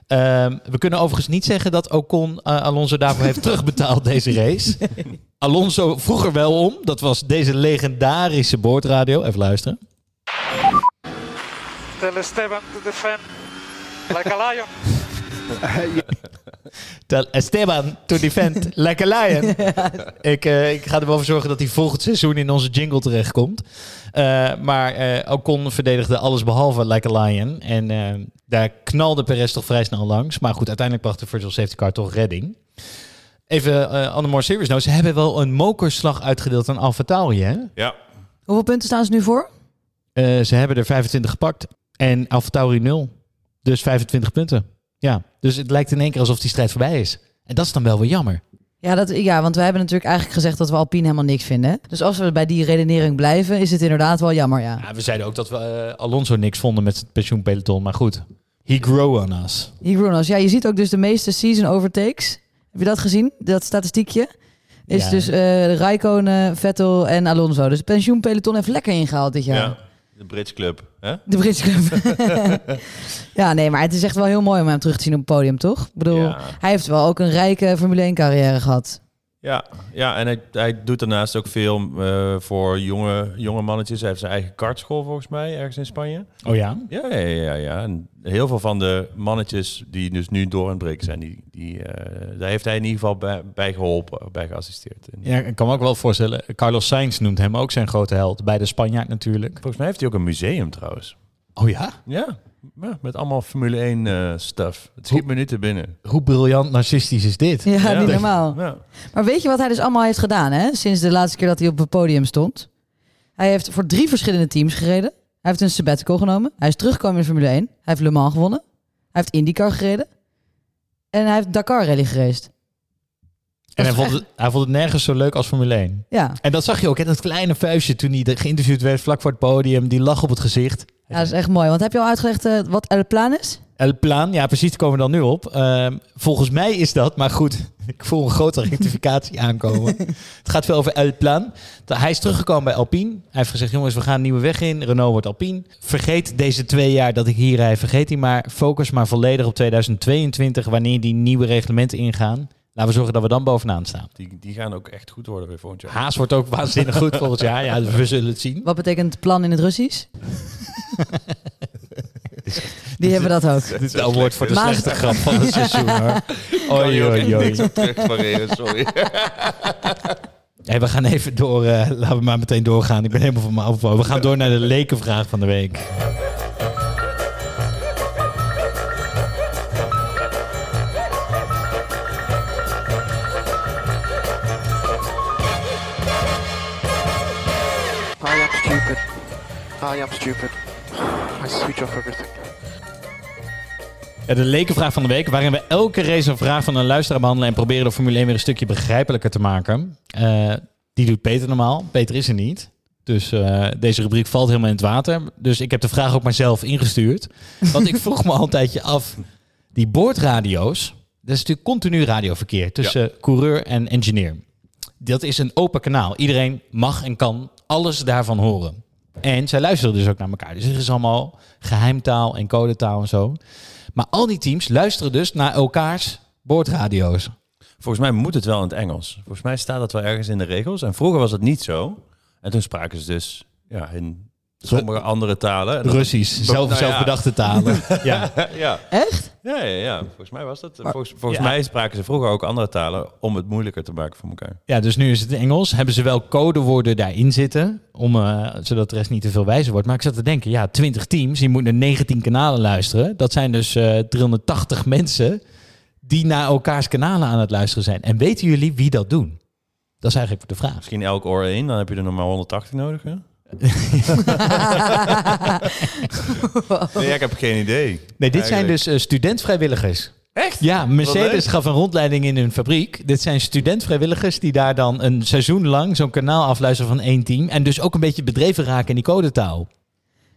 Ehm, we kunnen overigens niet zeggen dat Ocon eh, Alonso daarvoor heeft terugbetaald deze race. Alonso vroeg er wel om. Dat was deze legendarische boordradio. Even luisteren. Tell Esteban to defend like a lion. Tell Esteban to defend like a lion. ik, eh, ik ga er wel voor zorgen dat hij volgend seizoen in onze jingle terechtkomt. Eh, maar eh Ocon verdedigde alles behalve like a lion. En eh, daar knalde Perez toch vrij snel langs. Maar goed, uiteindelijk bracht de virtual safety car toch redding. Even eh on the more serious note. Ze hebben wel een mokerslag uitgedeeld aan AlphaTauri, hè? Ja. Hoeveel punten staan ze nu voor? Eh, ze hebben er 25 gepakt. En AlphaTauri 0. Dus 25 punten. Ja, dus het lijkt in één keer alsof die strijd voorbij is. En dat is dan wel weer jammer. Ja, dat, ja, want wij hebben natuurlijk eigenlijk gezegd dat we Alpine helemaal niks vinden. Dus als we bij die redenering blijven, is het inderdaad wel jammer, ja. Ja, we zeiden ook dat we eh, Alonso niks vonden met het pensioenpeloton. Maar goed, he grew on us. Hier Bruno's. Ja, je ziet ook dus de meeste season overtakes. Heb je dat gezien? Dat statistiekje? Is Ja. dus eh Raikkonen, Vettel en Alonso. Dus het pensioenpeloton heeft lekker ingehaald dit jaar. ja. De Brits Club. Hè? De Britse club. ja, nee, maar het is echt wel heel mooi om hem terug te zien op het podium, toch? Ik bedoel, Ja. hij heeft wel ook een rijke Formule 1 carrière gehad. Ja, ja en hij, hij doet daarnaast ook veel eh, voor jonge, jonge mannetjes. Hij heeft zijn eigen kartschool volgens mij, ergens in Spanje. Oh ja? Ja, ja, ja. ja. En heel veel van de mannetjes die dus nu door het breken zijn, die, die, eh, daar heeft hij in ieder geval bij, bij geholpen, bij geassisteerd. En Ja, ik kan me ook wel voorstellen. Carlos Sainz noemt hem ook zijn grote held. Bij de Spanjaard natuurlijk. Volgens mij heeft hij ook een museum trouwens. Oh ja? Ja, ja, met allemaal Formule 1 eh, stuff. Het schiet me niet te binnen. Hoe briljant narcistisch is dit? Ja, Ja. niet normaal. Ja. Maar weet je wat hij dus allemaal heeft gedaan, hè? Sinds de laatste keer dat hij op het podium stond. Hij heeft voor drie verschillende teams gereden. Hij heeft een sabbatical genomen. Hij is teruggekomen in Formule 1. Hij heeft Le Mans gewonnen. Hij heeft IndyCar gereden. En hij heeft Dakar Rally geraced. En hij vond, het, hij vond het nergens zo leuk als Formule 1. Ja. En dat zag je ook, hè? dat kleine vuistje toen hij geïnterviewd werd vlak voor het podium. Die lach op het gezicht. ja, dat is echt mooi. Want heb je al uitgelegd eh, wat El Plan is? El Plan, ja precies, daar komen we dan nu op. Ehm, volgens mij is dat, maar goed, ik voel een grote rectificatie aankomen. Het gaat veel over El Plan. Hij is teruggekomen bij Alpine. Hij heeft gezegd, jongens, we gaan een nieuwe weg in. Renault wordt Alpine. Vergeet deze twee jaar dat ik hier rij, vergeet die maar. Focus maar volledig op 2022, wanneer die nieuwe reglementen ingaan. Laten we zorgen dat we dan bovenaan staan. Die, die gaan ook echt goed worden weer volgend jaar. Haas wordt ook waanzinnig goed volgend jaar. Ja, we zullen het zien. Wat betekent plan in het Russisch? Die hebben dat ook. Dit is het woord voor de Maar- slechte grap van het seizoen, hoor. Oei, oei, sorry. Hey, we gaan even door. eh, laten we maar meteen doorgaan. Ik ben helemaal van me af. We gaan door naar de lekenvraag van de week. I am stupid. I switch off everything. Ja, de lekenvraag van de week, waarin we elke race een vraag van een luisteraar behandelen en proberen de Formule 1 weer een stukje begrijpelijker te maken. Eh, die doet Peter normaal. Peter is er niet. Dus eh, deze rubriek valt helemaal in het water. Dus ik heb de vraag ook maar zelf ingestuurd. Want ik vroeg me al een tijdje af. Die boordradio's, dat is natuurlijk continu radioverkeer tussen coureur en engineer. Dat is een open kanaal. Iedereen mag en kan alles daarvan horen. En zij luisteren dus ook naar elkaar. Dus er is allemaal geheimtaal en codetaal en zo. Maar al die teams luisteren dus naar elkaars boordradio's. Volgens mij moet het wel in het Engels. Volgens mij staat dat wel ergens in de regels. En vroeger was het niet zo. En toen spraken ze dus ja, in sommige andere talen. En Russisch, zelf, Nou ja. zelfbedachte talen. ja. ja. Echt? Ja, ja, ja, volgens mij was dat. Volgens, volgens ja. mij spraken ze vroeger ook andere talen om het moeilijker te maken voor elkaar. ja, dus nu is het Engels. Hebben ze wel codewoorden daarin zitten, om, eh, zodat de rest niet te veel wijzer wordt. Maar ik zat te denken, ja, 20 teams, je moet naar 19 kanalen luisteren. Dat zijn dus eh 380 mensen die naar elkaars kanalen aan het luisteren zijn. En weten jullie wie dat doen? Dat is eigenlijk de vraag. Misschien elk oor één, dan heb je er nog maar 180 nodig. Hè? Nee, ik heb geen idee. Nee, dit zijn dus eh, studentvrijwilligers. Echt? Ja, Mercedes gaf een rondleiding in hun fabriek. Dit zijn studentvrijwilligers die daar dan een seizoen lang zo'n kanaal afluisteren van één team. En dus ook een beetje bedreven raken in die codetaal.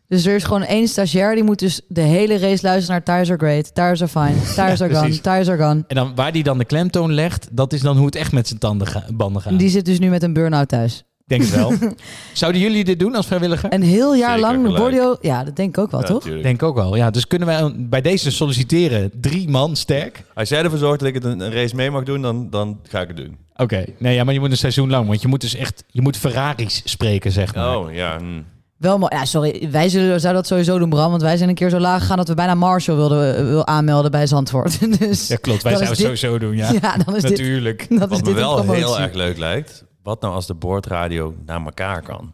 Dus er is gewoon één stagiair die moet dus de hele race luisteren naar tires are great, tires are fine, tires are gone, tires are gone. En dan waar die dan de klemtoon legt, dat is dan hoe het echt met zijn tanden ga- banden gaat. Die zit dus nu met een burn-out thuis. Denk het wel. Zouden jullie dit doen als vrijwilliger? Een heel jaar Zeker, lang gelijk. Bordio... Ja, dat denk ik ook wel, Ja, toch? tuurlijk. Denk ook wel. Ja, dus kunnen wij bij deze solliciteren drie man sterk? Als jij ervoor zorgt dat ik het een, een race mee mag doen, dan, dan ga ik het doen. Oké. Nee, ja, maar je moet een seizoen lang, want je moet dus echt, je moet Ferraris spreken, zeg maar. Oh, ja. hm. Wel mooi. Ja, sorry. Wij zullen, zouden dat sowieso doen, Bram. Want wij zijn een keer zo laag gegaan dat we bijna Marshall wilden eh, wil aanmelden bij Zandvoort. dus Ja, klopt. Wij zouden het dit- sowieso doen, ja. Ja, dan is dit, Natuurlijk. is Wat me dit wel heel erg leuk lijkt, wat nou als de boordradio naar elkaar kan?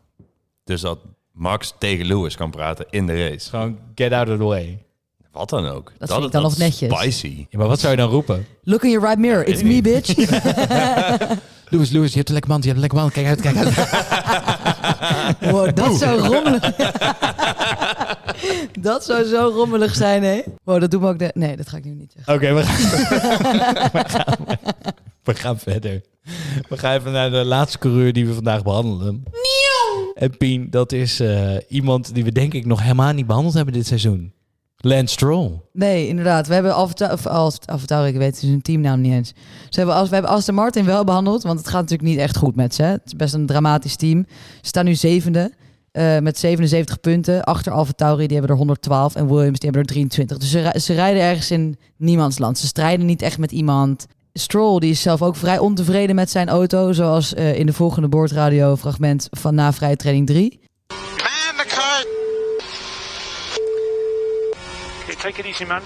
Dus dat Max tegen Lewis kan praten in de race. Gewoon get out of the way. Wat dan ook. Dat vind ik dan nog netjes. Spicy. Ja, maar wat zou je dan roepen? Look in your right mirror. It's me, bitch. Louis, Louis, je hebt een lekker band, je hebt een lekker band. Kijk uit, kijk uit. Wow, dat zou rommelig... dat zou zo rommelig zijn, hè? Wow, dat doen we ook... De... Nee, dat ga ik nu niet zeggen. Oké, we, gaan, we, gaan, we gaan verder. We gaan even naar de laatste coureur die we vandaag behandelen. En Pien, dat is eh, iemand die we denk ik nog helemaal niet behandeld hebben dit seizoen. Lance Stroll. Nee, inderdaad. We hebben Alfa ik weet zijn teamnaam niet eens. Ze hebben, als, we hebben Aston Martin wel behandeld, want het gaat natuurlijk niet echt goed met ze. Het is best een dramatisch team. Ze staan nu zevende eh, met 77 punten. Achter Alfa Tauri, die hebben er 112 en Williams, die hebben er 23. Dus ze, ze rijden ergens in niemands land. Ze strijden niet echt met iemand. Stroll, die is zelf ook vrij ontevreden met zijn auto, zoals eh, in de volgende boordradio fragment van na vrije training 3. Man the car. Okay, take it easy, man.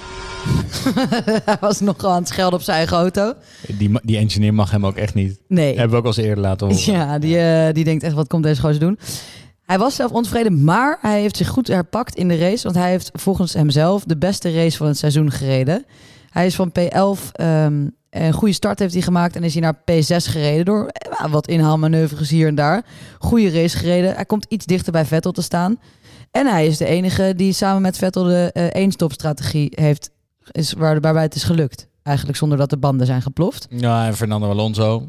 Hij was nogal aan het schelden op zijn eigen auto. Die, die engineer mag hem ook echt niet. Nee. Hebben we ook al eens eerder laten horen. Ja, die, eh, die denkt echt, wat komt deze gozer doen? Hij was zelf ontevreden, maar hij heeft zich goed herpakt in de race. Want hij heeft volgens hemzelf de beste race van het seizoen gereden. Hij is van P11, ehm, een goede start heeft hij gemaakt en is hij naar P6 gereden door eh, wat inhaalmanoeuvres hier en daar. Goede race gereden. Hij komt iets dichter bij Vettel te staan. En hij is de enige die samen met Vettel de eh één-stop-strategie heeft, is waar, waarbij het is gelukt. Eigenlijk zonder dat de banden zijn geploft. Ja, en Fernando Alonso.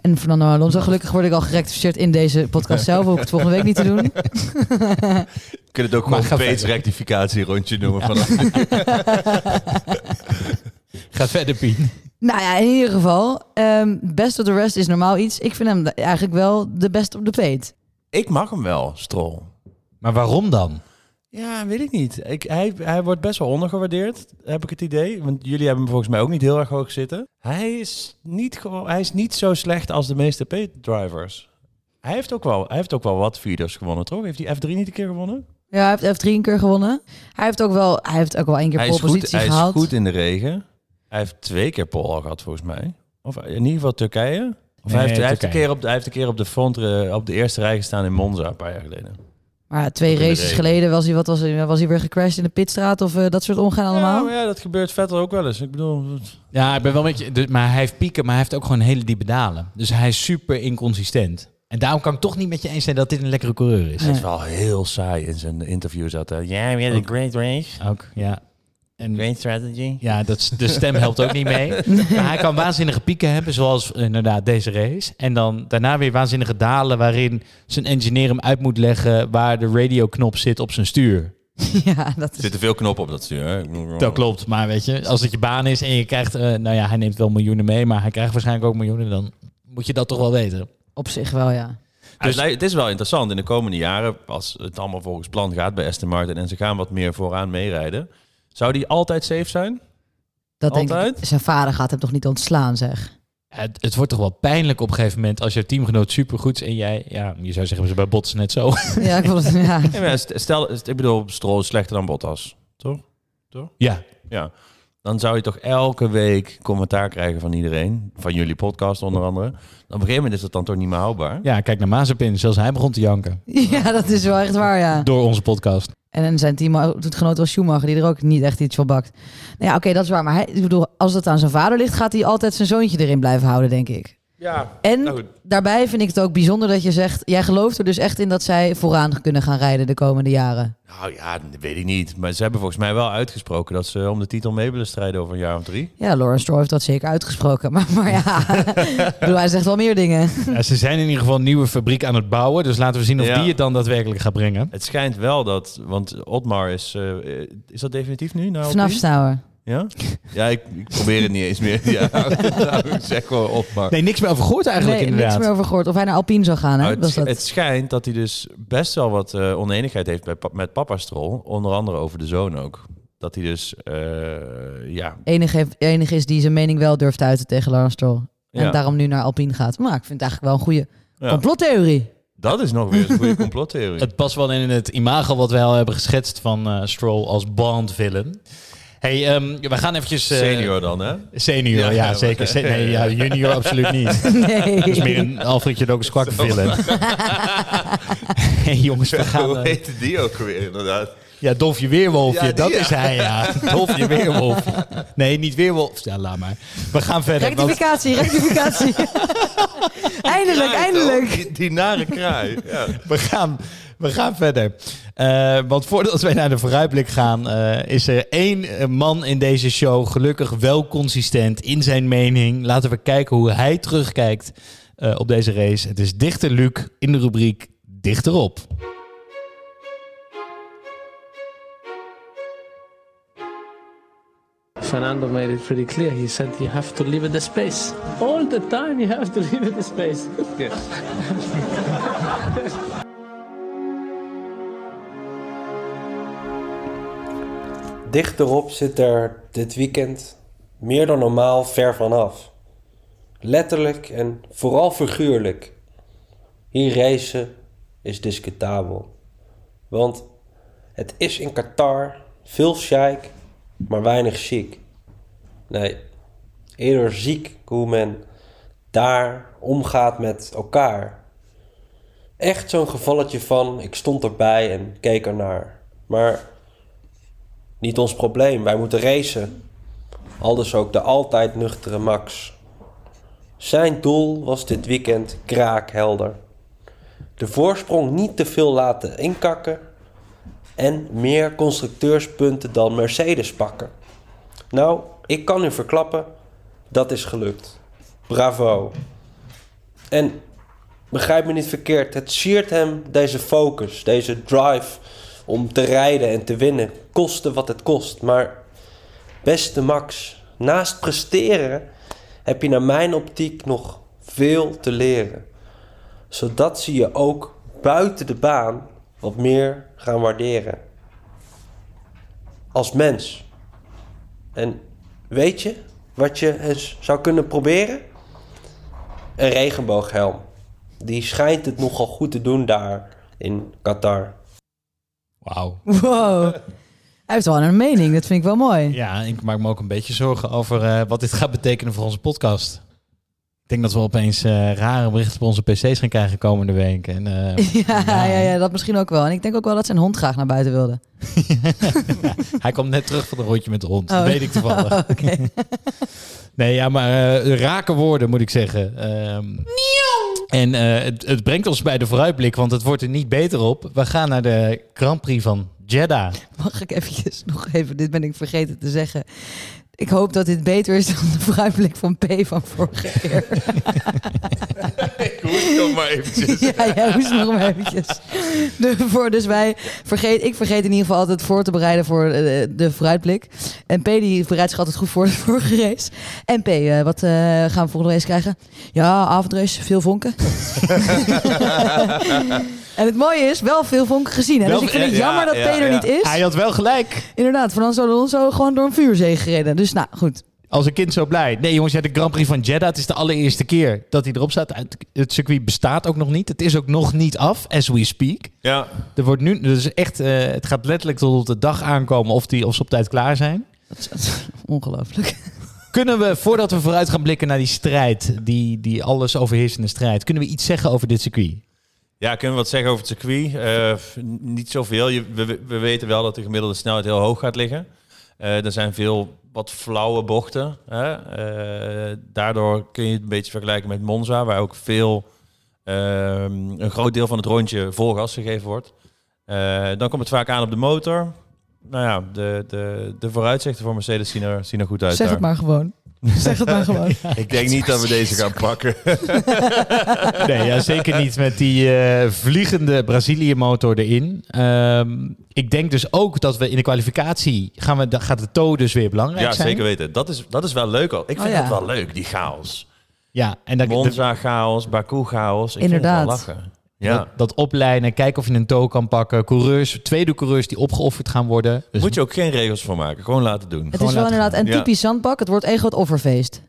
En Fernando Alonso, gelukkig word ik al gerectificeerd in deze podcast zelf. Hoef ik het volgende week niet te doen. Je kunt het ook gewoon verder. rectificatie rondje noemen. Ja. Vanaf Ga verder, Pien. Nou ja, in ieder geval. ehm, best of the rest is normaal iets. Ik vind hem eigenlijk wel de best op de peet. Ik mag hem wel, Stroll. Maar waarom dan? Ja, weet ik niet. Ik, hij, hij wordt best wel ondergewaardeerd, heb ik het idee. Want jullie hebben hem volgens mij ook niet heel erg hoog zitten. Hij is niet, gewoon, hij is niet zo slecht als de meeste P-drivers. Hij heeft, ook wel, hij heeft ook wel wat feeders gewonnen, toch? Heeft hij F3 niet een keer gewonnen? Ja, hij heeft F3 een keer gewonnen. Hij heeft ook wel, hij heeft ook wel één keer Hij pole is, goed, positie hij is gehaald. goed in de regen. Hij heeft twee keer pole al gehad, volgens mij. Of in ieder geval Turkije. Of Nee, hij, heeft, hij, heeft een keer op, de- hij heeft een keer op de, front, eh, op de eerste rij gestaan in Monza, een paar jaar geleden. Maar ja, twee races geleden was hij, wat was, hij, was hij weer gecrashed in de pitstraat of eh, dat soort omgaan allemaal. Ja, ja, dat gebeurt Vettel ook wel eens. Ik bedoel, Ja, ik ben wel met je. dus- Maar hij heeft pieken, maar hij heeft ook gewoon hele diepe dalen. Dus hij is super inconsistent. En daarom kan ik toch niet met je eens zijn dat dit een lekkere coureur is. hij is wel heel saai in zijn interviews. Dat, eh, yeah, we had a great race. Ook, ja. En strategy. ja, dat, de stem helpt ook niet mee. Maar hij kan waanzinnige pieken hebben, zoals inderdaad deze race. En dan daarna weer waanzinnige dalen waarin zijn engineer hem uit moet leggen waar de radioknop zit op zijn stuur. ja, dat Er is... zitten veel knoppen op dat stuur. Hè? Dat klopt, maar weet je, als het je baan is en je krijgt, eh, nou ja, hij neemt wel miljoenen mee, maar hij krijgt waarschijnlijk ook miljoenen, dan moet je dat toch wel weten. Op zich wel, ja. Dus, het is wel interessant in de komende jaren, als het allemaal volgens plan gaat bij Aston Martin en ze gaan wat meer vooraan meerijden. Zou die altijd safe zijn? Dat denk ik. Zijn vader gaat hem toch niet ontslaan, zeg. Het, het wordt toch wel pijnlijk op een gegeven moment als je teamgenoot supergoed is en jij, ja, je zou zeggen, ze bij Bottas net zo. Ja, ik vond het, ja. Stel, ik bedoel, Stroll is slechter dan Bottas, toch? Toch? Ja, Ja. Dan zou je toch elke week commentaar krijgen van iedereen, van jullie podcast onder andere. Op een gegeven moment is dat dan toch niet meer houdbaar. ja, kijk naar Mazepin, zelfs hij begon te janken ja, dat is wel echt waar, ja. door onze podcast. En zijn teamgenoot was Schumacher, die er ook niet echt iets van bakt. Nou ja, oké, dat is waar. Maar hij, ik bedoel, als het aan zijn vader ligt, gaat hij altijd zijn zoontje erin blijven houden, denk ik. Ja. En Nou daarbij vind ik het ook bijzonder dat je zegt... jij gelooft er dus echt in dat zij vooraan kunnen gaan rijden de komende jaren. Nou ja, dat weet ik niet. Maar ze hebben volgens mij wel uitgesproken dat ze om de titel mee willen strijden over een jaar of drie. Ja, Lawrence Stroll heeft dat zeker uitgesproken. Maar, maar ja, bedoel, hij zegt wel meer dingen. Ja, ze zijn in ieder geval een nieuwe fabriek aan het bouwen, dus laten we zien of Ja. die het dan daadwerkelijk gaat brengen. Het schijnt wel dat, want Otmar is, eh, is dat definitief nu? Nou, Vanaf Stouwer. Ja? Ja, ik, ik probeer het niet eens meer. Ja, nou, ik zeg gewoon Otmar. Nee, niks meer over gehoord eigenlijk Nee, inderdaad. niks meer over gehoord. Of hij naar Alpine zou gaan, hè? Nou, was het, dat. het schijnt dat hij dus best wel wat eh, oneenigheid heeft bij, met papa Strol. Onder andere over de zoon ook. Dat hij dus, eh, ja... enige, heeft- enige is die zijn mening wel durft te uiten tegen Lawrence Stroll. En Ja. daarom nu naar Alpine gaat. Maar ik vind het eigenlijk wel een goede Ja. complottheorie. Dat is nog weer een goede complottheorie. Het past wel in het imago wat wij al hebben geschetst van eh, Stroll als Bond-villain. Hey, ehm, we gaan eventjes... eh, Senior dan, hè? Senior, ja, zeker. Se- nee, ja, junior absoluut niet. Nee. Dat is meer een Alfredje ook squak villain. hey, jongens, we gaan... Hoe eh, heette die ook weer, inderdaad? ja, Dolfje Weerwolfje, Ja, dat ja. is hij, ja. Dolfje Weerwolfje. Nee, niet Weerwolf. Ja, laat maar. We gaan verder. want- Rectificatie, rectificatie. eindelijk, Kraai, eindelijk. Die, die nare kraai. Ja. we, gaan, we gaan verder. Eh, want voordat wij naar de vooruitblik gaan, eh, is er één eh, man in deze show gelukkig wel consistent in zijn mening. Laten we kijken hoe hij terugkijkt eh, op deze race. Het is Dichter Luc in de rubriek Dichterop. Fernando made it pretty clear. He said you have to leave the space. All the time you have to leave the space. Dichterop zit er dit weekend meer dan normaal ver vanaf. Letterlijk en vooral figuurlijk. Hier racen is discutabel. Want het is in Qatar veel chic, maar weinig chic. Nee, eerder ziek hoe men daar omgaat met elkaar. Echt zo'n gevalletje van, ik stond erbij en keek ernaar. Maar niet ons probleem, wij moeten racen. Aldus ook de altijd nuchtere Max. Zijn doel was dit weekend kraakhelder. De voorsprong niet te veel laten inkakken en meer constructeurspunten dan Mercedes pakken. Nou, ik kan u verklappen, dat is gelukt. Bravo. En begrijp me niet verkeerd, het siert hem deze focus, deze drive om te rijden en te winnen, koste wat het kost. Maar beste Max, naast presteren heb je naar mijn optiek nog veel te leren. Zodat ze je ook buiten de baan wat meer gaan waarderen. Als mens. En weet je wat je eens zou kunnen proberen? Een regenbooghelm. Die schijnt het nogal goed te doen daar in Qatar. Wauw. Wow. Hij heeft wel een mening, dat vind ik wel mooi. Ja, ik maak me ook een beetje zorgen over eh, wat dit gaat betekenen voor onze podcast. Ik denk dat we opeens eh, rare berichten op onze pc's gaan krijgen komende week. En, eh, Ja, ja, ja, dat misschien ook wel. En ik denk ook wel dat zijn hond graag naar buiten wilde. hij komt net terug van een rondje met de hond. Oh. Dat weet ik toevallig. Oh, nee, ja, maar eh, rake woorden moet ik zeggen. Ehm, en eh, het, het brengt ons bij de vooruitblik, want het wordt er niet beter op. We gaan naar de Grand Prix van Jeddah. Mag ik eventjes nog even, dit ben ik vergeten te zeggen. Ik hoop dat dit beter is dan de vooruitblik van P van vorige keer. Ik hoest nog maar eventjes. ja, jij nog maar eventjes. De, voor, dus wij vergeet, ik vergeet in ieder geval altijd voor te bereiden voor eh, de vooruitblik. En P die bereidt zich altijd goed voor de vorige race. En P, eh, wat eh, gaan we volgende race krijgen? Ja, avondrace, veel vonken. en het mooie is, wel veel vonken gezien. Hè? Dus ik vind het ja, jammer dat ja, P er ja. niet is. Hij had wel gelijk. Inderdaad, van dan zouden we ons zo gewoon door een vuurzee gereden. Dus nou, goed. Als een kind zo blij. Nee jongens, ja, de Grand Prix van Jeddah. Het is de allereerste keer dat hij erop staat. Het- circuit bestaat ook nog niet. Het is ook nog niet af, as we speak. Ja. Er wordt nu, dus echt, eh, het gaat letterlijk tot op de dag aankomen of, die, of ze op tijd klaar zijn. Ongelooflijk. Kunnen we, voordat we vooruit gaan blikken naar die strijd, die, die alles overheersende strijd, kunnen we iets zeggen over dit circuit? Ja, kunnen we wat zeggen over het circuit? Eh, niet zoveel. Je, we, we weten wel dat de gemiddelde snelheid heel hoog gaat liggen. Eh, er zijn veel wat flauwe bochten. Hè? Eh, daardoor kun je het een beetje vergelijken met Monza, waar ook veel, ehm, een groot deel van het rondje vol gas gegeven wordt. Dan komt het vaak aan op de motor. Nou ja, de, de, de vooruitzichten voor Mercedes zien er, zien er goed uit. Zeg het maar gewoon. Zeg het maar gewoon. Ik denk niet dat we deze gaan pakken. Nee, ja, zeker niet met die eh, vliegende Brazilië-motor erin. Ehm, ik denk dus ook dat we in de kwalificatie gaan we, dan gaat de toe dus weer belangrijk Ja, zijn. zeker weten. Dat is, dat is wel leuk al. Ik Oh, vind ja. dat wel leuk, die chaos. Ja, en dat, Monza chaos, Baku chaos. Ik Inderdaad. Vind het wel lachen. Ja. dat, dat oplijnen, kijken of je een toe kan pakken. Coureurs, tweede coureurs die opgeofferd gaan worden. Dus Moet je ook geen regels voor maken. Gewoon laten doen. Het is wel inderdaad een Ja. typisch zandbak. Het wordt één groot offerfeest.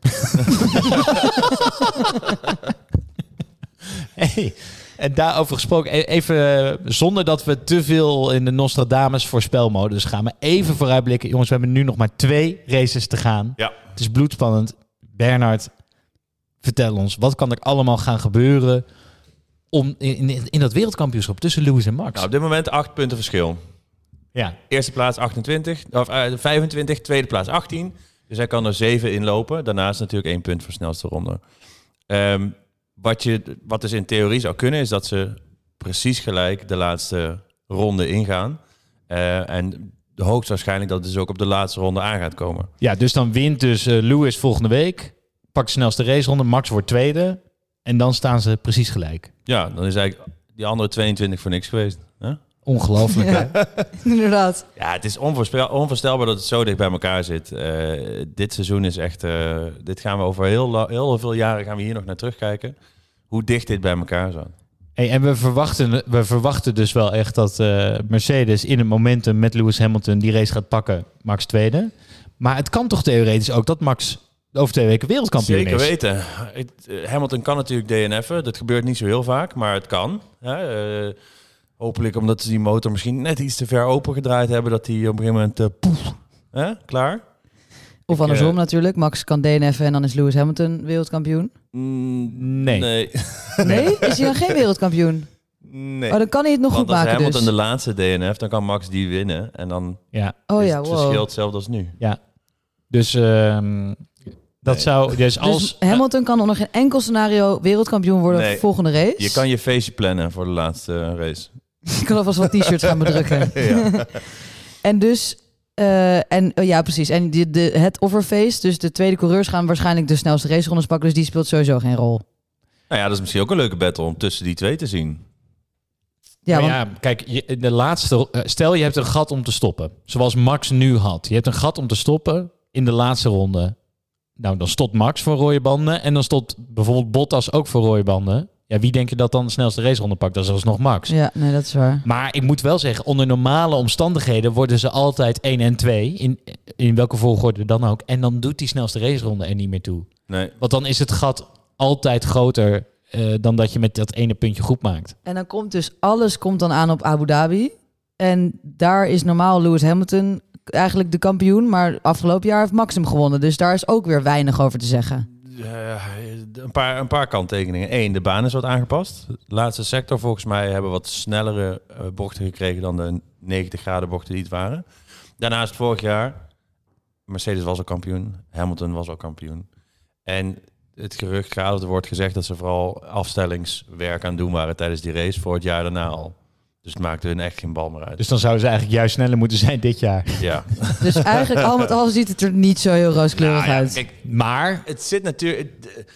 Hey, en daarover gesproken, e- even eh, zonder dat we te veel in de Nostradamus voorspelmodus gaan, maar even vooruitblikken. Jongens, we hebben nu nog maar twee races te gaan. Ja. Het is bloedspannend. Bernard, vertel ons, wat kan er allemaal gaan gebeuren om in, in, in dat wereldkampioenschap tussen Lewis en Max? Nou, op dit moment acht punten verschil. ja, Eerste plaats 28, of eh, 25, tweede plaats 18. Dus hij kan er 7 in lopen. Daarnaast natuurlijk één punt voor snelste ronde. Ehm, wat, je, wat dus in theorie zou kunnen, is dat ze precies gelijk de laatste ronde ingaan. Eh, en hoogstwaarschijnlijk dat het dus ook op de laatste ronde aan gaat komen. ja, dus dan wint dus eh, Lewis volgende week, pakt de snelste raceronde, Max wordt tweede en dan staan ze precies gelijk. Ja, dan is eigenlijk die andere 22 voor niks geweest. Hè? Ongelooflijk, hè? inderdaad. Ja, het is onvoorstelbaar dat het zo dicht bij elkaar zit. Eh, dit seizoen is echt... eh, dit gaan we over heel, heel veel jaren gaan we hier nog naar terugkijken. Hoe dicht dit bij elkaar zat. Hey, en we verwachten, we verwachten dus wel echt dat eh, Mercedes in het momentum met Lewis Hamilton die race gaat pakken, Max tweede. Maar het kan toch theoretisch ook dat Max over twee weken wereldkampioen Zeker is. weten. Het- eh, Hamilton kan natuurlijk DNF'en. Dat gebeurt niet zo heel vaak, maar het kan. Hè? Eh, hopelijk omdat ze die motor misschien net iets te ver open gedraaid hebben... dat hij op een gegeven moment... eh, poef, hè? Klaar? Of andersom natuurlijk. Max kan DNF'en en dan is Lewis Hamilton wereldkampioen. Mm, Nee. nee. Nee? Is hij dan geen wereldkampioen? Nee. Oh, dan kan hij het nog Want goed als maken Hamilton dus. de laatste DNF, dan kan Max die winnen. En dan Ja. Oh is ja, het wow. verschil hetzelfde als nu. Ja. Dus ehm, dat zou... Dus als... Dus Hamilton kan onder geen enkel scenario wereldkampioen worden Nee. volgende race. Je kan je feestje plannen voor de laatste eh, race. Je kan alvast wat t-shirts gaan bedrukken. Ja. en dus, eh, en oh ja, precies. En die, de, het offerface, dus de tweede coureurs gaan waarschijnlijk de snelste racerondes pakken. Dus die speelt sowieso geen rol. Nou ja, dat is misschien ook een leuke battle om tussen die twee te zien. Ja, want- ja, kijk, je, de laatste, eh, stel je hebt een gat om te stoppen. Zoals Max nu had. Je hebt een gat om te stoppen in de laatste ronde. Nou, dan stopt Max voor rode banden. En dan stopt bijvoorbeeld Bottas ook voor rode banden. Ja, wie denk je dat dan de snelste raceronde pakt? Dat is alsnog Max. Ja, nee, dat is waar. Maar ik moet wel zeggen, onder normale omstandigheden worden ze altijd 1 en 2. In, in welke volgorde dan ook. En dan doet die snelste raceronde er niet meer toe. Nee. Want dan is het gat altijd groter eh, dan dat je met dat ene puntje goed maakt. En dan komt dus alles komt dan aan op Abu Dhabi. En daar is normaal Lewis Hamilton eigenlijk de kampioen. Maar afgelopen jaar heeft Max hem gewonnen. Dus daar is ook weer weinig over te zeggen. Eh, een, paar, een paar kanttekeningen. Eén, de baan is wat aangepast. De laatste sector volgens mij hebben wat snellere eh, bochten gekregen dan de 90 graden bochten die het waren. Daarnaast vorig jaar, Mercedes was al kampioen, Hamilton was al kampioen. En het gerucht gaat, er wordt gezegd dat ze vooral afstellingswerk aan doen waren tijdens die race voor het jaar daarna al. Dus het maakte hun echt geen bal meer uit. Dus dan zouden ze eigenlijk juist sneller moeten zijn dit jaar. Ja. Dus eigenlijk al met al ziet het er niet zo heel rooskleurig Nou ja, uit. kijk, maar het zit natuurlijk. Het,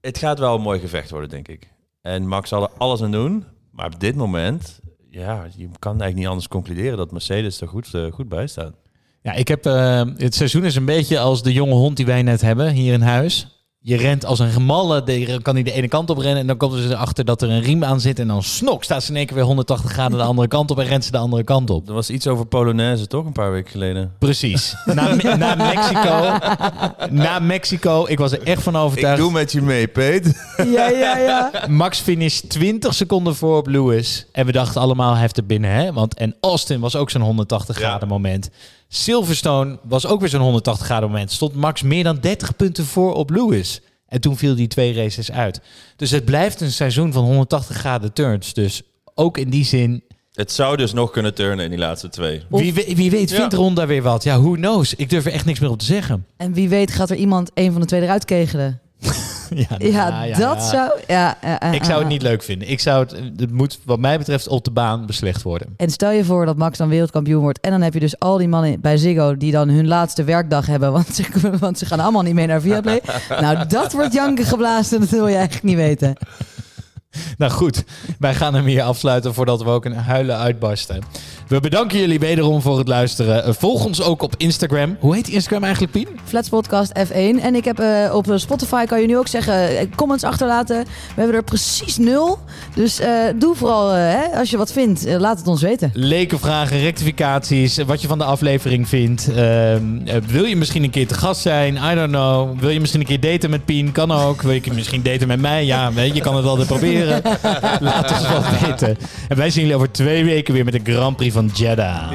het gaat wel een mooi gevecht worden, denk ik. En Max zal er alles aan doen. Maar op dit moment, ja, je kan eigenlijk niet anders concluderen dat Mercedes er goed, eh, goed bij staat. Ja, ik heb, eh, het seizoen is een beetje als de jonge hond die wij net hebben hier in huis. Je rent als een gemalle, kan hij de ene kant op rennen en dan komt ze erachter dat er een riem aan zit en dan snok staat ze in één keer weer 180 graden de andere kant op en rent ze de andere kant op. Er was iets over Polonaise, toch? Een paar weken geleden. Precies. Na, na Mexico, na Mexico, ik was er echt van overtuigd. Ik doe met je mee, Peet. Ja, ja, ja. Max finish 20 seconden voor op Lewis. En we dachten allemaal, hij heeft er binnen. Hè? Want, en Austin was ook zo'n 180 graden moment. Silverstone was ook weer zo'n 180 graden moment. Stond Max meer dan 30 punten voor op Lewis. En toen viel die twee races uit. Dus het blijft een seizoen van 180 graden turns. Dus ook in die zin, Het zou dus nog kunnen turnen in die laatste twee. wie, we- wie weet vindt Ja. Ronda weer wat. Ja, who knows? Ik durf er echt niks meer op te zeggen. En wie weet gaat er iemand een van de twee eruit kegelen. Ja, nou, ja, dat ja. zou... Ja, Ik zou het niet leuk vinden. Ik zou het, het moet wat mij betreft op de baan beslecht worden. En stel je voor dat Max dan wereldkampioen wordt. En dan heb je dus al die mannen bij Ziggo die dan hun laatste werkdag hebben. Want ze, want ze gaan allemaal niet mee naar Viaplay. nou, dat wordt janken geblazen. Dat wil je eigenlijk niet weten. Nou goed, wij gaan hem hier afsluiten voordat we ook een huilen uitbarsten. We bedanken jullie wederom voor het luisteren. Eh, Volg ons ook op Instagram. Hoe heet die Instagram eigenlijk, Pien? Flats Podcast F1. En ik heb eh, op Spotify kan je nu ook zeggen eh, comments achterlaten. We hebben er precies nul. Dus eh, doe vooral, hè, als je wat vindt, laat het ons weten. Leken vragen, rectificaties, wat je van de aflevering vindt. Ehm, eh, wil je misschien een keer te gast zijn? I don't know. Wil je misschien een keer daten met Pien? Kan ook. Wil je misschien daten met mij? Ja, weet je kan het altijd proberen. Laat ons wel weten. En wij zien jullie over twee weken weer met de Grand Prix van Jeddah.